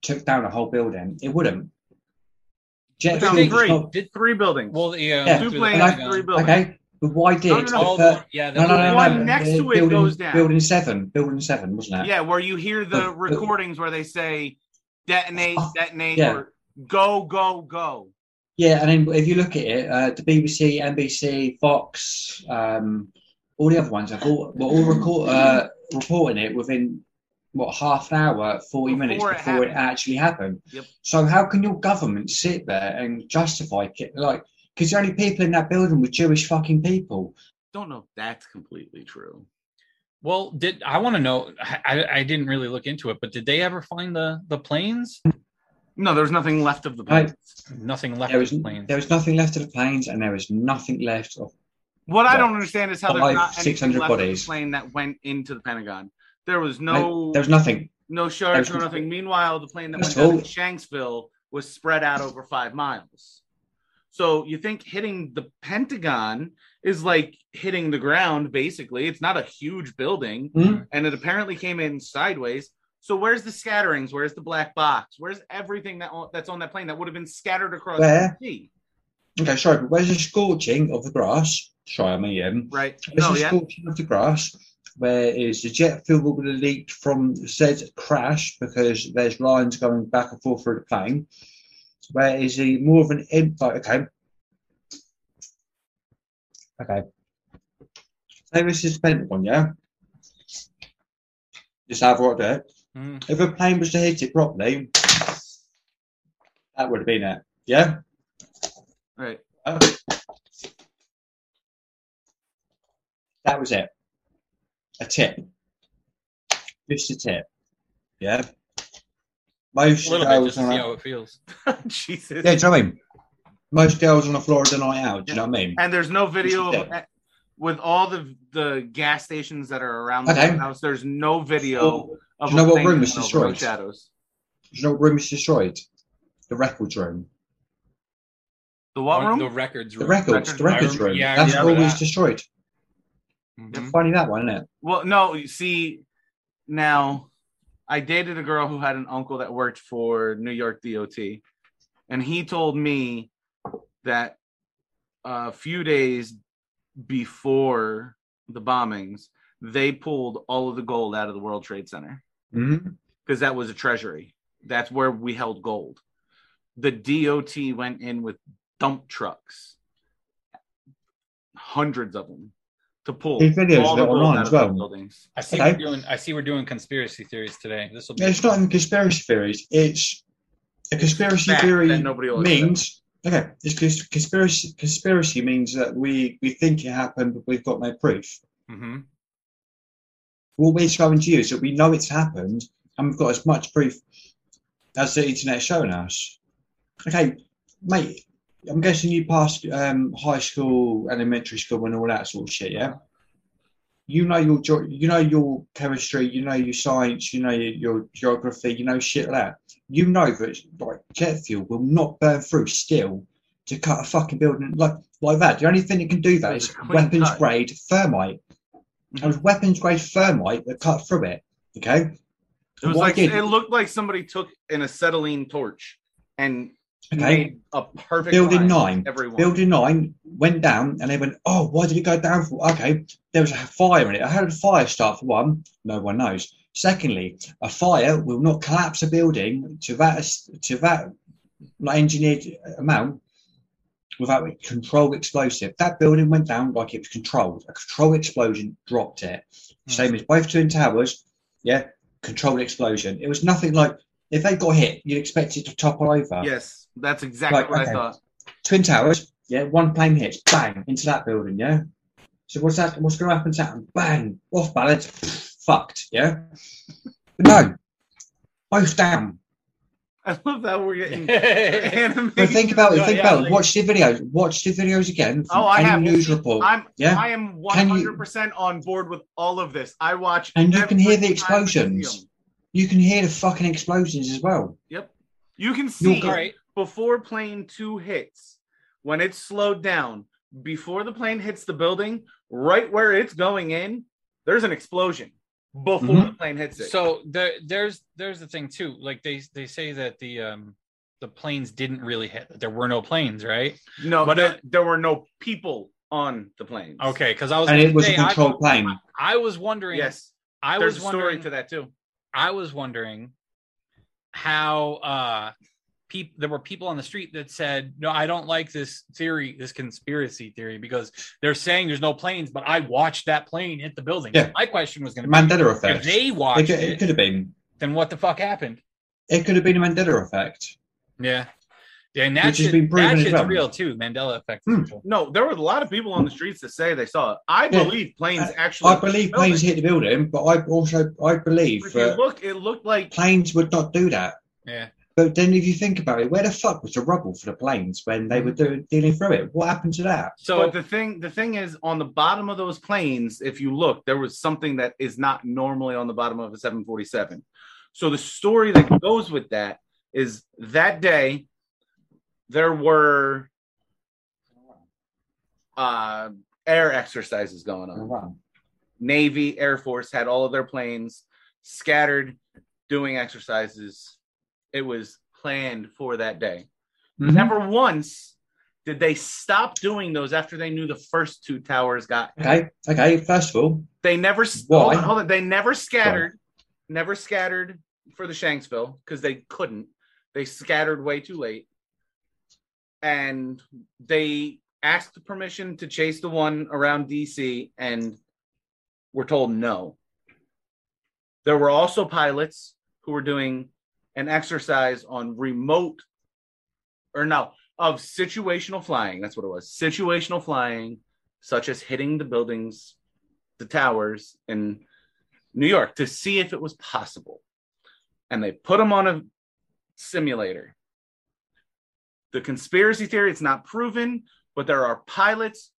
took down a whole building? It wouldn't. Jet Down fuel does three, not- did three buildings. Well, yeah, Yeah. two planes, Pentagon. three buildings. Okay, but why did No, no, no. the All the- yeah, no, no, no, no, one no, next the to it building, goes down. Building seven, building seven, wasn't it? Yeah, where you hear the But- but- recordings where they say detonate, Oh, detonate, yeah. or go, go, go. Yeah, and then if you look at it, uh, the BBC, NBC, Fox, um, all the other ones have all were all record, uh, reporting it within what half an hour, forty minutes Before it it, actually happened. Yep. So how can your government sit there and justify it? Like, because the only people in that building were Jewish fucking people. Don't know if that's completely true. Well, did I want to know? I, I didn't really look into it, but did they ever find the the planes? No, there's nothing left of the Right. planes. Nothing left There of was the planes. there was nothing left of the planes, and there was nothing left of. What I don't understand is how there's not 600 left of the bodies. plane that went into the Pentagon. There was No, no there was nothing. no there or nothing. Meanwhile, the plane that went down of Shanksville was spread out over five miles. So you think hitting the Pentagon is like hitting the ground, basically. It's not a huge building, Hmm? and it apparently came in sideways. So where's the scatterings? Where's the black box? Where's everything that that's on that plane that would have been scattered across Where? the sea? Okay, sorry, but where's the scorching of the grass? I'm Ian. Right? Where's No, the yeah. scorching of the grass? Where is the jet fuel will have leaked from said crash because there's lines going back and forth through the plane? Where is the more of an impact? Okay. Okay. Say this is Pentagon, yeah? Just have right there. Mm. If a plane was to hit it properly, that would have been it. Yeah? Right. Oh. That was it. A tip. Just a tip. Yeah. Most A little bit girls just to on see a, how it feels. Jesus. yeah, do you know what I mean? Most girls on a Florida night out, do you know what I mean? And there's no video of with all the the gas stations that are around the Okay. White house. There's no video Well, of do you know what room was going over, no destroyed? shadows. do you know what room is destroyed? The records room. The what room? The records room. The room. records, the Records records room. room. Yeah, That's remember always that. destroyed. Mhm. Funny that one, isn't it? Well, no, you see, now I dated a girl who had an uncle that worked for New York DOT, and he told me that a few days before the bombings, they pulled all of the gold out of the World Trade Center Mm-hmm. because that was a treasury. That's where we held gold. The DOT went in with dump trucks, hundreds of them, to pull There's videos that of the it gold online out as well. buildings. I see Okay. we're doing. I see we're doing conspiracy theories today. This will be. It's not even conspiracy theories. It's a conspiracy Fact theory that nobody will means okay. It's cons- conspiracy. Conspiracy means that we we think it happened, but we've got no proof. hmm What we're showing to you is that we know it's happened, and we've got as much proof as the internet's showing us. Okay, mate. I'm guessing you passed um, high school, elementary school, and all that sort of shit. Yeah. You know your ge- you know your chemistry, you know your science, you know your, your geography, you know shit like that. You know that like jet fuel will not burn through steel to cut a fucking building like like that. The only thing that can do that is weapons cut. grade thermite. It was weapons grade thermite that cut through it. Okay. It was What like did- it looked like somebody took an acetylene torch and Okay. a perfect Building nine. Everyone. Building nine went down, and they went, "Oh, why did it go down for?" Okay, there was a fire in it. How did a fire start? For one, no one knows. Secondly, a fire will not collapse a building to that to that engineered amount without a controlled explosive. That building went down like it was controlled. A controlled explosion dropped it. Hmm. Same as both twin towers. Yeah, controlled explosion. It was nothing like if they got hit, you'd expect it to topple over. Yes, that's exactly Right, what okay. I thought. Twin Towers, yeah, one plane hits, bang, into that building, yeah. So what's that? What's going to happen to that? Bang, off balance, fucked, yeah. But no, both down. I love that we're getting animated. But think about it. No, Think yeah, about it. Watch the videos. Watch the videos again. From Oh, I any have. news report, I'm yeah? I am one hundred percent on board with all of this. I watch And you can hear the every time I see explosions. 'em. you can hear the fucking explosions as well. Yep. You can see All right. Before plane two hits, when it's slowed down, before the plane hits the building, right where it's going in, there's an explosion. before Mhm. the plane hits it. So there, there's there's the thing too. Like they they say that the um the planes didn't really hit. There were no planes, right? no, but there, it- there were no people on the planes. Okay, because I was And it was a say, I- controlled plane. I, was wondering. Yes, I there's was a story wondering. to that too. I was wondering how uh people there were people on the street that said no i don't like this theory this conspiracy theory because they're saying there's no planes but i watched that plane hit the building Yeah. my question was going to be Mandela if effect. they It watched could, it, it could have been. then what the fuck happened It could have been a Mandela effect. yeah yeah and that Which has shit, been that shit's well. real too mandela effect Hmm. No, there were a lot of people on the streets that say they saw it. I Yeah. believe planes I- actually. I believe hit planes hit the building, but I also I believe If you look, it looked like planes would not do that. yeah But then, if you think about it, where the fuck was the rubble for the planes when they were doing, dealing through it? What happened to that? so but the thing the thing is on the bottom of those planes if you look there was something that is not normally on the bottom of a 747 so the story that goes with that is that day there were uh air exercises going on. Navy air force had all of their planes scattered doing exercises it was planned for that day Mhm. Never once did they stop doing those after they knew the first two towers got. Okay, okay. First of all, They never. s- Why? Hold on, hold on. They never scattered. Never scattered for the Shanksville because they couldn't. They scattered way too late, and they asked permission to chase the one around DC, and were told no. There were also pilots who were doing an exercise on remote or no of situational flying that's what it was situational flying such as hitting the buildings the towers in new york to see if it was possible. And they put them on a simulator. The conspiracy theory it's not proven but there are pilots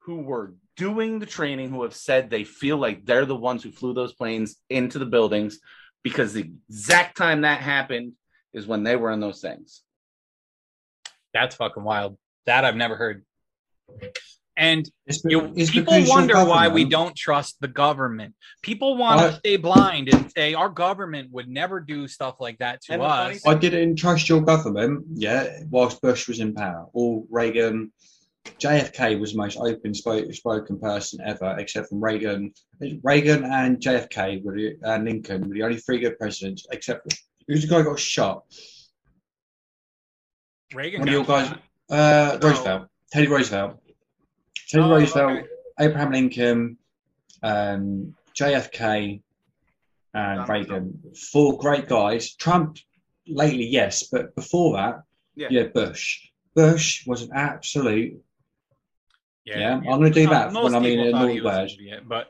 who were doing the training who have said they feel like they're the ones who flew those planes into the buildings because the exact time that happened is when they were in those things that's fucking wild that i've never heard and it's, You, it's people wonder why we don't trust the government. People want I- uh, to stay blind and say our government would never do stuff like that to And the funny us. I didn't trust your government, yeah, whilst Bush was in power, or Reagan. JFK was the most open spoke, spoken person ever, except from Reagan. Reagan and JFK were the, and Lincoln were the only three good presidents, except who's the guy who got shot? Reagan One of your guys, uh, No. Roosevelt, Teddy Roosevelt, Teddy Oh, Roosevelt, okay. Abraham Lincoln, um, JFK, and Donald Reagan. Four great guys. Trump lately, yes, but before that, Yeah. yeah, Bush. Bush was an absolute. Yeah, I'm gonna do Some- that when I'm in a thought normal he was an word. idiot, but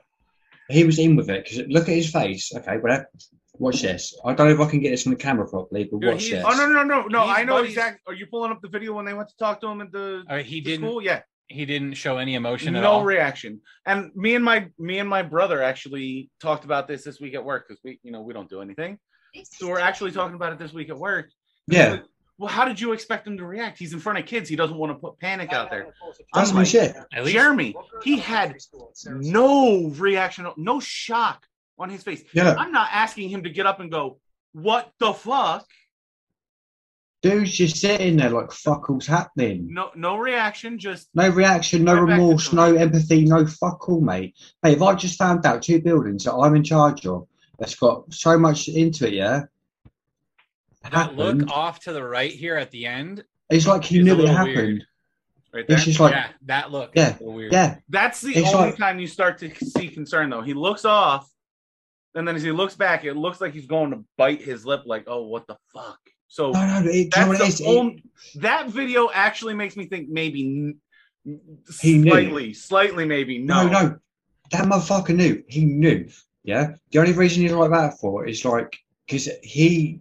He was in with it because look at his face. Okay, but watch this. I don't know if I can get this on the camera properly, but Dude, watch he's- this. Oh no no no no! He's I know buddies- exactly. Are you pulling up the video when they went to talk to him at the, uh, he the didn't. school? Yeah, He didn't show any emotion at no all. reaction. And me and my me and my brother actually talked about this this week at work because we you know we don't do anything, so we're actually talking about it this week at work. Yeah, Well, how did you expect him to react? He's in front of kids. He doesn't want to put panic out there. that's I'm my shit. Jeremy, he had no reaction, no shock on his face. Yeah, I'm not asking him to get up and go, "What the fuck?" dude's just sitting there like fuck all's happening. No, no reaction. Just No reaction, no Right back to remorse, no empathy, no fuck all, mate. Mate, if I just found out two buildings that I'm in charge of that's got so much into it, yeah. That look off to the right here at the end. it's like he knew it happened. weird. right there. It's just like, yeah, that look. Yeah, is a little weird. yeah, That's the It's only like- time you start to see concern, though. He looks off, and then as he looks back, it looks like he's going to bite his lip, like, "Oh, what the fuck." So no, no, it, do you know what it that's is? the It- only, that video actually makes me think maybe n- He knew. slightly, slightly, maybe no, no, no, that motherfucker knew. He knew. Yeah. The only reason he's like that for is like because he,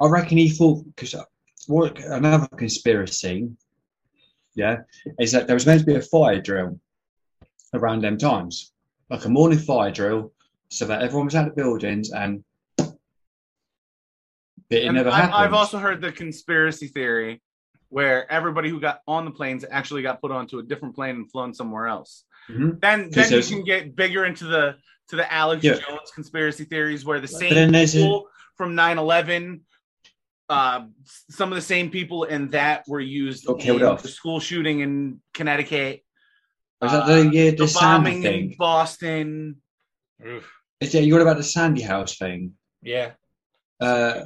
I reckon he thought because what another conspiracy, yeah, is that there was meant to be a fire drill around them times, like a morning fire drill, so that everyone was out of buildings and. It And never happened. I've also heard the conspiracy theory where everybody who got on the planes actually got put onto a different plane and flown somewhere else. Mhm. Then then you can get bigger into the to the Alex Yeah. Jones conspiracy theories where the same people from 9-11 uh, some of the same people in that were used Got killed in off. the school shooting in Connecticut. Was that uh, the year the, the Sandy bombing in thing? Boston. Oof. Is it you got about the Sandy House thing? Yeah. Uh,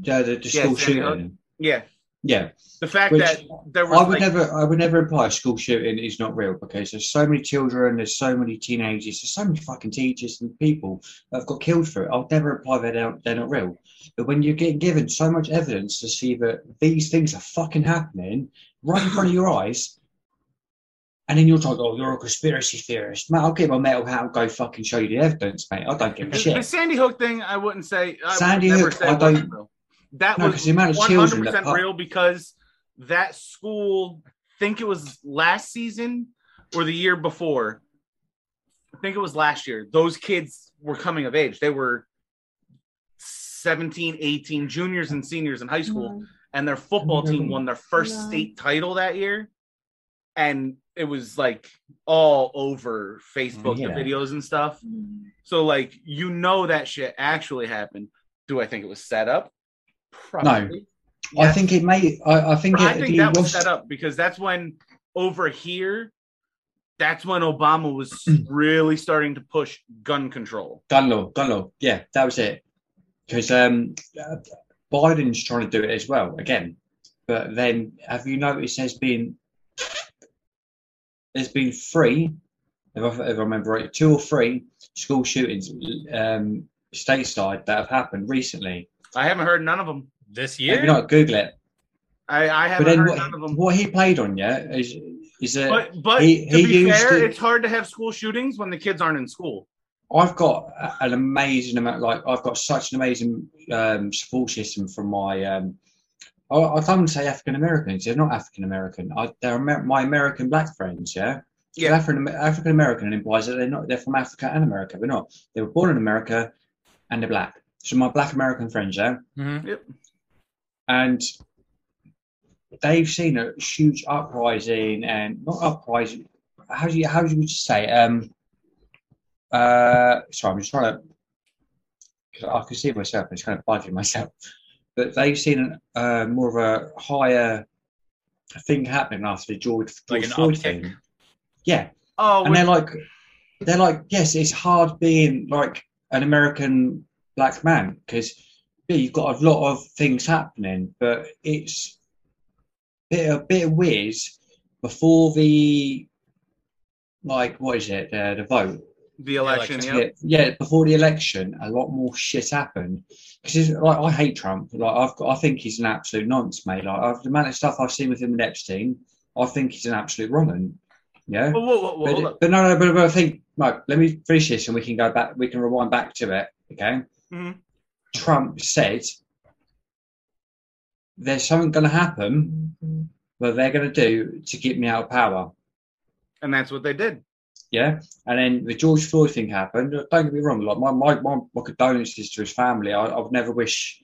yeah, the, the Yeah, school Sandy Hook. shooting. Yeah. Yeah, The fact Which that there was I would like, never, I would never imply a school shooting is not real because there's so many children, there's so many teenagers, there's so many fucking teachers and people that have got killed for it. I'll never imply that they're, they're not real. But when you're getting given so much evidence to see that these things are fucking happening right in front of your eyes, and then you're like, "Oh, you're a conspiracy theorist, mate." I'll get my metal hat and go fucking show you the evidence, mate. I don't give a shit. the. Sandy Hook thing, I wouldn't say. I Sandy Hook, I don't-. That No, was the amount of one children hundred that percent real because that school. I think it was last season or the year before. I think it was last year. Those kids were coming of age. They were 17, 18, juniors and seniors in high school, and their football team won their first No. state title that year. And it was like all over Facebook, Yeah. the videos and stuff. Mm-hmm. So like you know that shit actually happened. Do I think it was set up? Probably. I Yes. think it may. I, I think I it, think that was set up because that's when over here, that's when Obama was really starting to push gun control. Gun law, gun law. Yeah, that was it. Because um, uh, Biden's trying to do it as well again. But then, have you noticed there's been there's been three, if I, if I remember right, two or three school shootings um, stateside that have happened recently. I haven't heard none of them. This year? you not Google it? I, I haven't then heard what, none of them. what he played on, yeah, is is that But but he- to he be used fair, to- it's hard to have school shootings when the kids aren't in school. I've got an amazing amount, like I've got such an amazing um, support system from my. Um, I, I don't to say African Americans. They're not African American. They're Amer- my American black friends. Yeah, Yeah. African African American implies that they're not. They're from Africa and America. They're not. They were born in America, and they're black. So my black American friends, yeah, Mhm. and they've seen a huge uprising and not uprising. How do you how do you say? Um, uh, sorry, I'm just trying to. 'cause I can see myself. It's kind of bugging myself, but they've seen uh, more of a higher thing happening after the George, Like George an Floyd uptick. thing. Yeah, Oh, and they're like, they're like, yes, it's hard being like an American black man because yeah, you've got a lot of things happening, but it's a bit a bit weird before the like what is it uh, the vote the election. election, Yeah. yeah, before the election, a lot more shit happened. Because like I hate Trump. Like I've got, I think he's an absolute nonce, mate. Like I've, the amount of stuff I've seen with him and Epstein, I think he's an absolute wrong. Yeah. Whoa, whoa, whoa, But, but no, no, but, but I think, no, let me finish this and we can go back, we can rewind back to it, okay? Mhm. Trump said there's something going to happen that they're going to do to get me out of power, And that's what they did. yeah? And then the George Floyd thing happened. Don't get me wrong, like my, my, my, my condolences to his family. I, I would never wish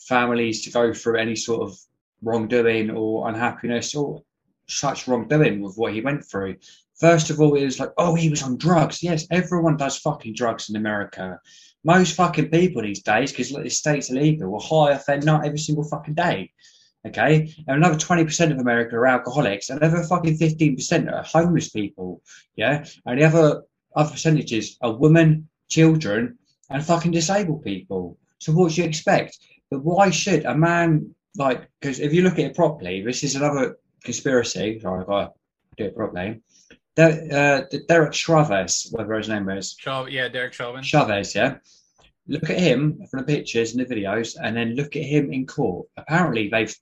families to go through any sort of wrongdoing or unhappiness or such wrongdoing with what he went through. First of all, it was like, oh, he was on drugs. Yes, everyone does fucking drugs in America. Most fucking people these days, because the state's are illegal, will hire fentanyl every single fucking day. Okay, and another twenty percent of America are alcoholics, and another fucking fifteen percent are homeless people. Yeah, and the other other percentages are women, children, and fucking disabled people. So what do you expect? But why should a man like? Because if you look at it properly, this is another conspiracy. Sorry, I've got to do it properly. Der- uh, Derek Chavez, whatever his name is, Chau- yeah, Derek Chauvin. Chavez, yeah. Look at him from the pictures and the videos, and then look at him in court. Apparently, they've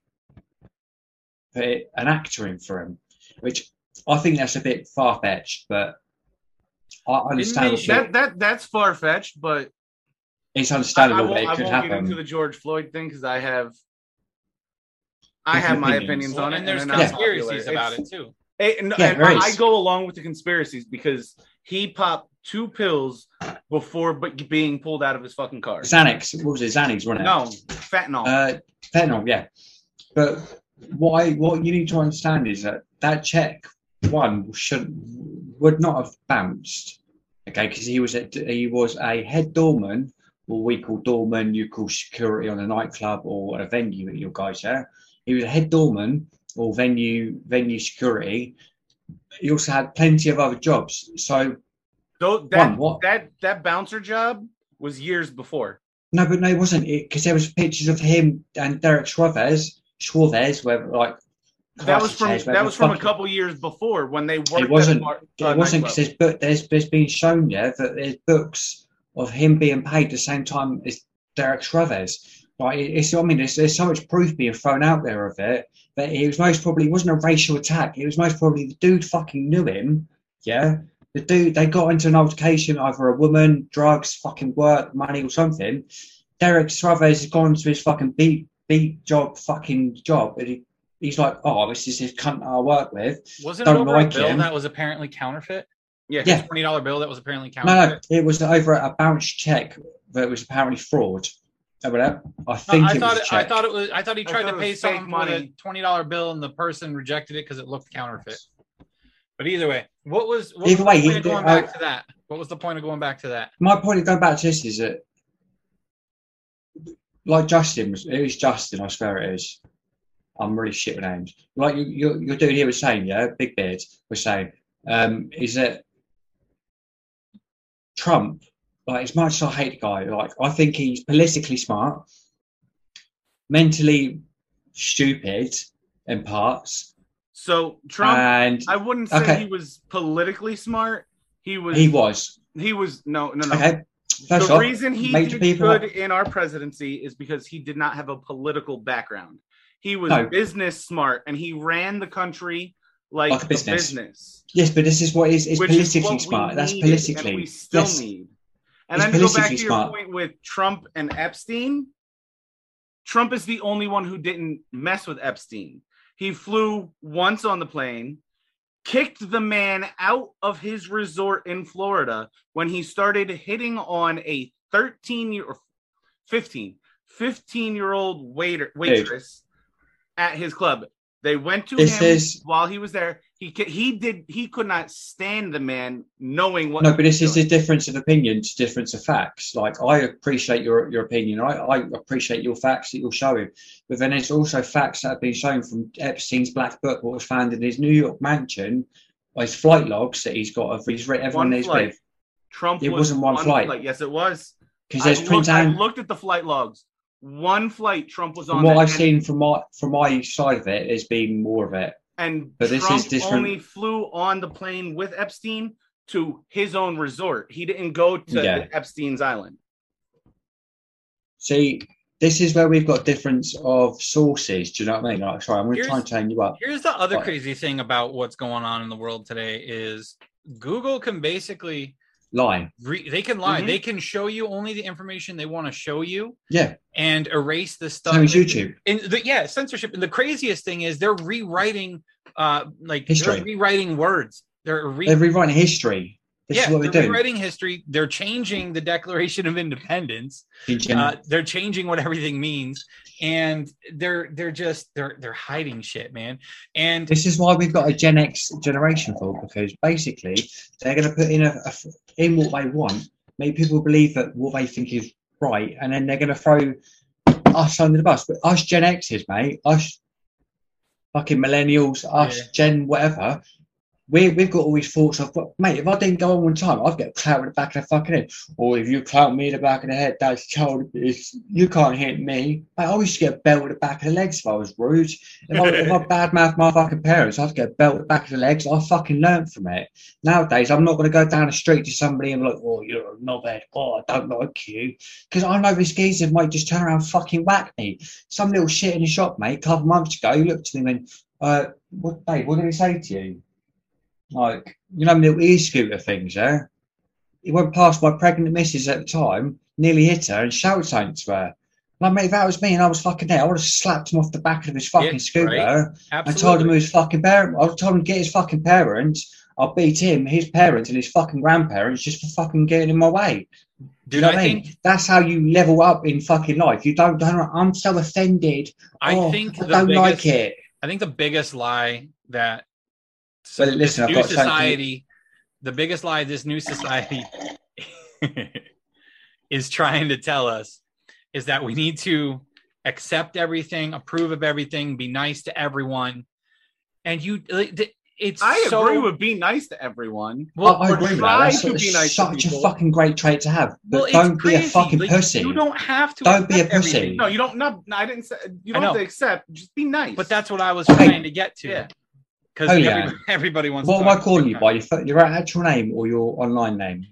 put an actor in for him, which I think that's a bit far fetched, but I understand. that that that's far fetched, but it's I, I understandable won't, that I it could won't get happen. into the George Floyd thing because I have I Different have my opinions. opinions Well, on it, and there's they're not conspiracies popular. about It's- it too. And- Yeah, and there I, go along with the conspiracies because he popped two pills before but being pulled out of his fucking car. Xanax, what was it? Xanax, wasn't it? No, fentanyl. Uh, fentanyl, yeah. But what I, what you need to understand is that that check one should would not have bounced. Okay, because he was a, he was a head doorman, or we call doorman, you call security on a nightclub or a venue at your guys there. He was a head doorman or venue venue security. He also had plenty of other jobs. So So that One, what- that that bouncer job was years before. no, but no, it wasn't it because there was pictures of him and Derek Suarez, Suarez, where like That was from says, that was from a couple years before when they worked. It wasn't- It uh, wasn't because there's, book, there's there's been shown yeah that there's books of him being paid the same time as Derek Suarez. Like it's I mean there's, there's so much proof being thrown out there of it that it was most probably it wasn't a racial attack. It was most probably the dude fucking knew him. Yeah, the dude they got into an altercation either a woman, drugs, fucking work, money or something. Derek Suarez has gone to his fucking beat beat job fucking job and he, he's like oh this is his cunt I work with. Wasn't Don't it over like a bill him. that was apparently counterfeit? Yeah. Yeah. Twenty dollar bill that was apparently counterfeit. No, no, it was over a bounce check that was apparently fraud. Over there, I No, think I it thought was it, I thought it was. I thought he tried thought to pay was fake someone with a money. twenty dollar bill, and the person rejected it because it looked counterfeit. But either way, what was what Either was way, the point you- of going I- back to that? What was the point of going back to that? My point of going back to this is that, like Justin was, it was Justin. I swear it is. I'm really shit with names. Like you, you, your dude here was saying, yeah, Big Beard was saying, um, is that Trump? Like as much as I hate the guy, like I think he's politically smart, mentally stupid in parts, So Trump, and I wouldn't say okay. he was politically smart. He was. he was He was no, no, no. okay. First the off, reason he did good in our presidency is because he did not have a political background. He was No. business smart and he ran the country like, Like a business. business. Yes, but this is what is, is politically what smart. That's politically. we still yes. need. And It's then to go back to your smart. point with Trump and Epstein, Trump is the only one who didn't mess with Epstein. He flew once on the plane, kicked the man out of his resort in Florida when he started hitting on a 13 year or 15, 15 year old waiter waitress at his club. They went to This him is- while he was there. He he did he could not stand the man knowing what No, but this is a difference of opinion to difference of facts. Like I appreciate your your opinion. I, I appreciate your facts that you're showing, but then there's also facts that have been shown from Epstein's black book, what was found in his New York mansion, his flight logs that he's got of he's written everyone One he's flight. with. Trump It was wasn't one flight. Yes, it was. Because there's looked, I looked at the flight logs. One flight Trump was on. From what I've seen from my from my side of it, there's been more of it. And but this Trump is different. only flew on the plane with Epstein to his own resort. He didn't go to Yeah. Epstein's island. See, this is where we've got difference of sources. Do you know what I mean? Like, sorry, I'm going to try and turn you up. Here's the other Right. crazy thing about what's going on in the world today is Google can basically Lie. re- they can lie. Mhm. They can show you only the information they want to show you Yeah, and erase the stuff. same as YouTube. And the, yeah, censorship. And the craziest thing is they're rewriting, uh, like History. they're rewriting words. They're re- They're rewriting history. This yeah, they're doing. rewriting history. They're changing the Declaration of Independence. in. Uh, they're changing what everything means, and they're they're just they're they're hiding shit, man. And This is why we've got a Gen X generation for because basically they're going to put in a, a in what they want, make people believe that what they think is right, and then they're going to throw us under the bus. But us Gen Xers, mate, us fucking millennials, us Yeah. Gen whatever. We, we've got all these thoughts of, mate, if I didn't go on one time, I'd get clout in the back of the fucking head. Or if you clout me in the back of the head, that's child. You can't hit me. Mate, I used to get a belt in the back of the legs if I was rude. If I, if I badmouth my fucking parents, I'd get a belt in the back of the legs. I fucking learned from it. Nowadays, I'm not going to go down the street to somebody and be like, oh, you're a knobhead. Oh, I don't like you. Because I know this geezer might just turn around and fucking whack me. Some little shit in the shop, mate, a couple of months ago, he looked at me and went, uh, what, babe, what did he say to you? Like, you know, little e-scooter things, yeah? He went past my pregnant missus at the time, nearly hit her and shouted something to her. Like, mate, if that was me and I was fucking there, I would have slapped him off the back of his fucking Yeah, scooter. right. I told him his fucking parent. I told him to get his fucking parents. I'll beat him, his parents, and his fucking grandparents just for fucking getting in my way. Do you know I what I mean? think That's how you level up in fucking life. You don't. don't I'm so offended. I Oh, think I the don't biggest, like it. I think the biggest lie that But listen, I've new got society, the biggest lie this new society is trying to tell us is that we need to accept everything, approve of everything, be nice to everyone, and you. It's I so, agree with being nice to everyone. Well, I, I or agree with that. try That's to be it's nice to such a fucking great trait to have. But well, don't be a fucking Like, pussy. You don't have to. Don't be a accept pussy. everything. No, you don't. Not. no, I didn't say. You don't have to accept. Just be nice. But that's what I was Okay. trying to get to. Yeah. Because Oh, yeah. everybody, everybody wants. What to am I calling you by? Your, your actual name or your online name?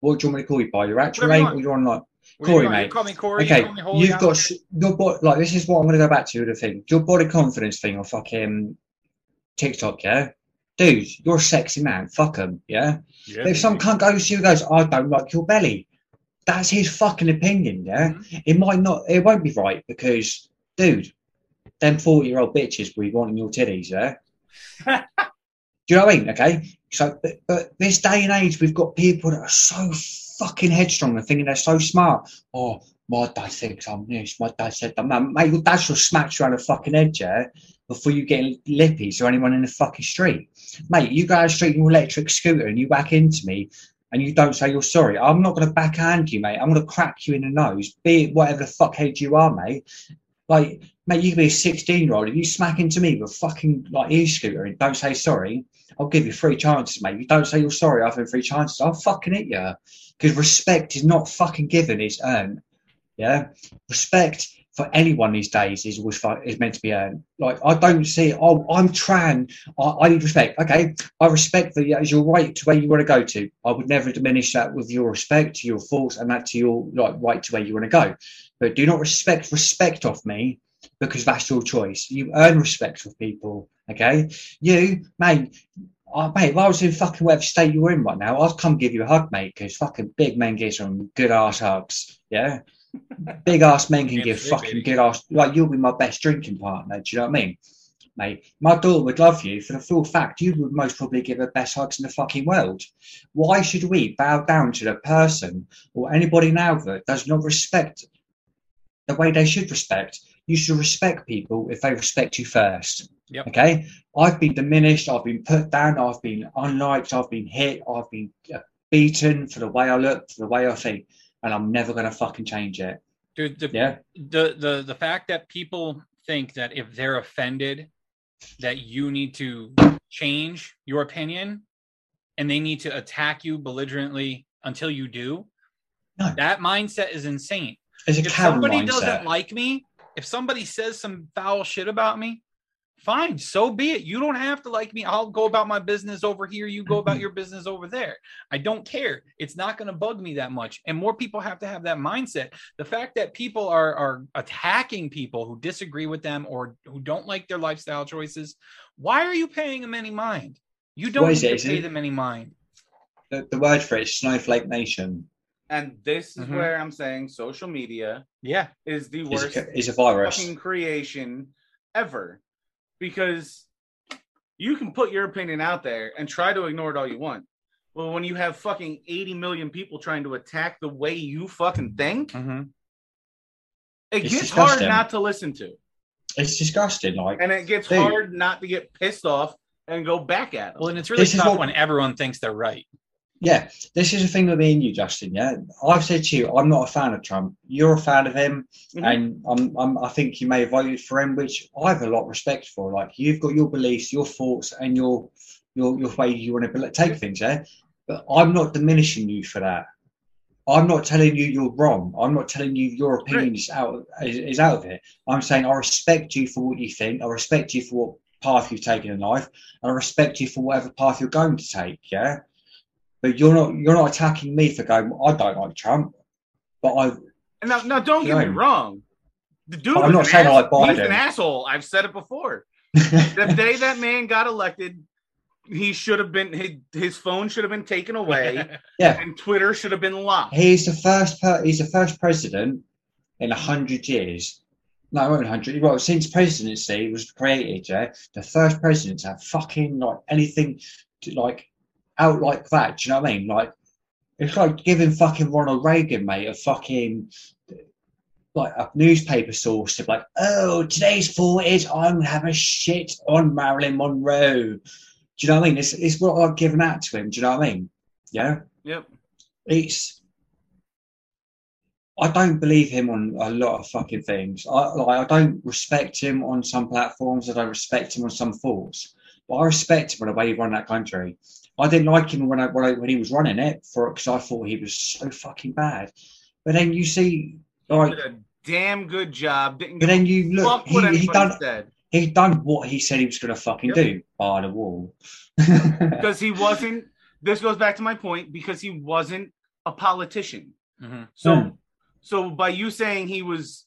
What do you want me to call you by? Your actual you name or your online? You Corey. You mate. call me Corey. Okay, you call me you've got your body. Like this is what I'm going to go back to the thing. Your body confidence thing on fucking TikTok, yeah, dude, you're a sexy man. Fuck him, yeah. But if some cunt goes to you and goes, I don't like your belly, that's his fucking opinion, yeah. Mhm. It might not, it won't be right because, dude, them 40 year old bitches will be wanting your titties, yeah. Do you know what I mean? Okay. So, but, but this day and age, we've got people that are so fucking headstrong and thinking they're so smart. Oh, my dad thinks I'm this. My dad said that. Man, mate, your dad should smack you around the fucking head, yeah, before you get lippies or anyone in the fucking street. Mate, you go out the street in your electric scooter and you back into me and you don't say you're sorry. I'm not going to backhand you, mate. I'm going to crack you in the nose, be it whatever the fuckhead you are, mate. Like, mate, you can be a 16 year old. If you smack into me with a fucking like e-scooter and don't say sorry, I'll give you three chances, mate. You don't say you're sorry after three chances, I'll fucking hit you. Because respect is not fucking given, it's earned. Yeah? Respect for anyone these days is always is meant to be earned. Like I don't see, oh, I'm trans, I, I need respect. Okay, I respect that as your right to where you want to go to. I would never diminish that with your respect to your thoughts and that to your like right to where you want to go. But do not respect respect off me because that's your choice. You earn respect from people. Okay, you, mate. Oh, mate, if I was in fucking whatever state you were in right now, I'd come give you a hug, mate, because fucking big men give some good ass hugs. Yeah. big ass men can give fucking good ass. Like, you'll be my best drinking partner. Do you know what I mean? Mate, my daughter would love you for the full fact you would most probably give her best hugs in the fucking world. Why should we bow down to the person or anybody now that does not respect the way they should respect? You should respect people if they respect you first. Yep. Okay. I've been diminished. I've been put down. I've been unliked. I've been hit. I've been uh, beaten for the way I look, for the way I think, and I'm never gonna fucking change it. Dude, the, Yeah. the the the fact that people think that if they're offended that you need to change your opinion and they need to attack you belligerently until you do No. that mindset is insane It's a if somebody mindset. doesn't like me if somebody says some foul shit about me fine so be it. You don't have to like me. I'll go about my business over here. You go about mm-hmm. your business over there. I don't care. It's not going to bug me that much. And more people have to have that mindset. The fact that people are are attacking people who disagree with them or who don't like their lifestyle choices why are you paying them any mind? You don't need it? to pay them any mind. The, the word for it is snowflake nation. And this is Mhm. where I'm saying social media yeah is the It's worst a, it's a virus. fucking creation ever. Because you can put your opinion out there and try to ignore it all you want. Well, when you have fucking 80 million people trying to attack the way you fucking think, mm-hmm. it It's gets disgusting. hard not to listen to. It's disgusting. Like And it gets Dude. hard not to get pissed off and go back at them. well and it's really This tough what- when everyone thinks they're right Yeah, this is the thing with me and you, Justin. Yeah, I've said to you, I'm not a fan of Trump. You're a fan of him, Mhm. and I'm, I'm, I think you may have voted for him, which I have a lot of respect for. Like you've got your beliefs, your thoughts, and your your your way you want to take things. Yeah, but I'm not diminishing you for that. I'm not telling you you're wrong. I'm not telling you your opinion is out is, is out of it. I'm saying I respect you for what you think. I respect you for what path you've taken in life, and I respect you for whatever path you're going to take. Yeah, but you're not you're not attacking me for going. I don't like Trump, but I And now, now don't get me wrong. The dude I'm not an saying I ass- like he's an asshole. I've said it before. the day that man got elected, he should have been his, his phone should have been taken away yeah. and Twitter should have been locked. He's the first. Per, he's the first president in a hundred years. No, not hundred. Well, since presidency was created, yeah, the first president to have fucking like anything to, like out like that. Do you know what I mean? Like it's like giving fucking Ronald Reagan, mate, a fucking like a newspaper source to be like, oh, today's thought is I'm gonna have a shit on Marilyn Monroe. Do you know what I mean? It's it's what I've given out to him. Do you know what I mean? Yeah. Yep. It's I don't believe him on a lot of fucking things. I like I don't respect him on some platforms. I don't respect him on some thoughts. But I respect him on the way he run that country. I didn't like him when I, when, I, when he was running it for because I thought he was so fucking bad. But then you see, like, Did a damn good job. Didn't but then you look, he, he done said he done what he said he was going to fucking Yep. do by the wall. because he wasn't. This goes back to my point because he wasn't a politician. Mhm. So, Hmm. so by you saying he was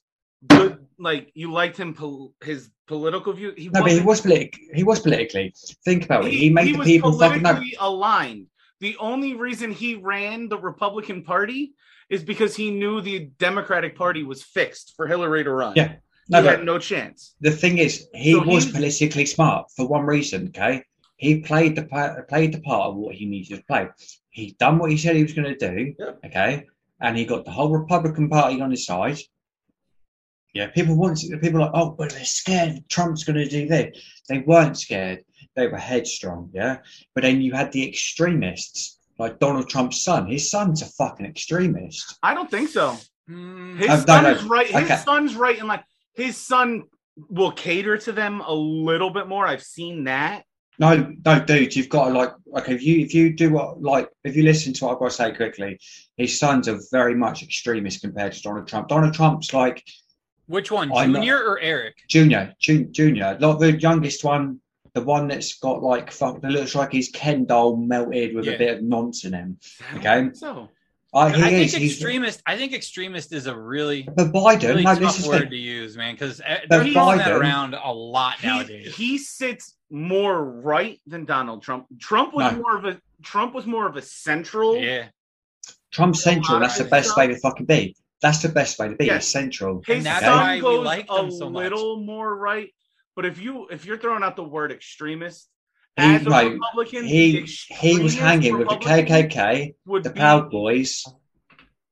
good, like you liked him, pol- his political view, he no, but he wasn't- politic. He was politically. Think about it. He made the was people fucking politically aligned. The only reason he ran the Republican Party is because he knew the Democratic Party was fixed for Hillary to run. Yeah. No, he had no chance. the thing is, he So was he- politically smart for one reason. Okay, he played the part, played the part of what he needed to play. He done what he said he was going to do. Okay, and he got the whole Republican Party on his side. Yeah, people want to, people are like, oh, but they're scared. Trump's going to do this. They weren't scared. They were headstrong. Yeah, but then you had the extremists like Donald Trump's son. His son's a fucking extremist. I don't think so. Mm, His no, son no. is right. His Okay. son's right, and like his son will cater to them a little bit more. I've seen that. No, no, dude, you've got to like okay. If you if you do what like if you listen to what I've got to say quickly, his sons are very much extremist compared to Donald Trump. Donald Trump's like which one, I'm not- Junior or Eric? junior, jun- junior, like the youngest one, the one that's got like fuck that looks like he's Ken doll melted with Yeah. a bit of nonce in him. Okay. think So Uh, he I think is. He's, extremist. I think extremist is a really, but Biden, really no, tough this is the word thing. to use, man, because they're But throwing that around a lot he, nowadays. he sits more right than Donald Trump. Trump was No. more of a Trump was more of a central. yeah, Trump central. That's the best way to fucking be. That's the best way to be. Yeah. Is central. His And that's Okay? why we goes like a so little more right. But if you if you're throwing out the word extremist, He- as a no, Republican, He he was hanging with the KKK, would the be- Proud Boys.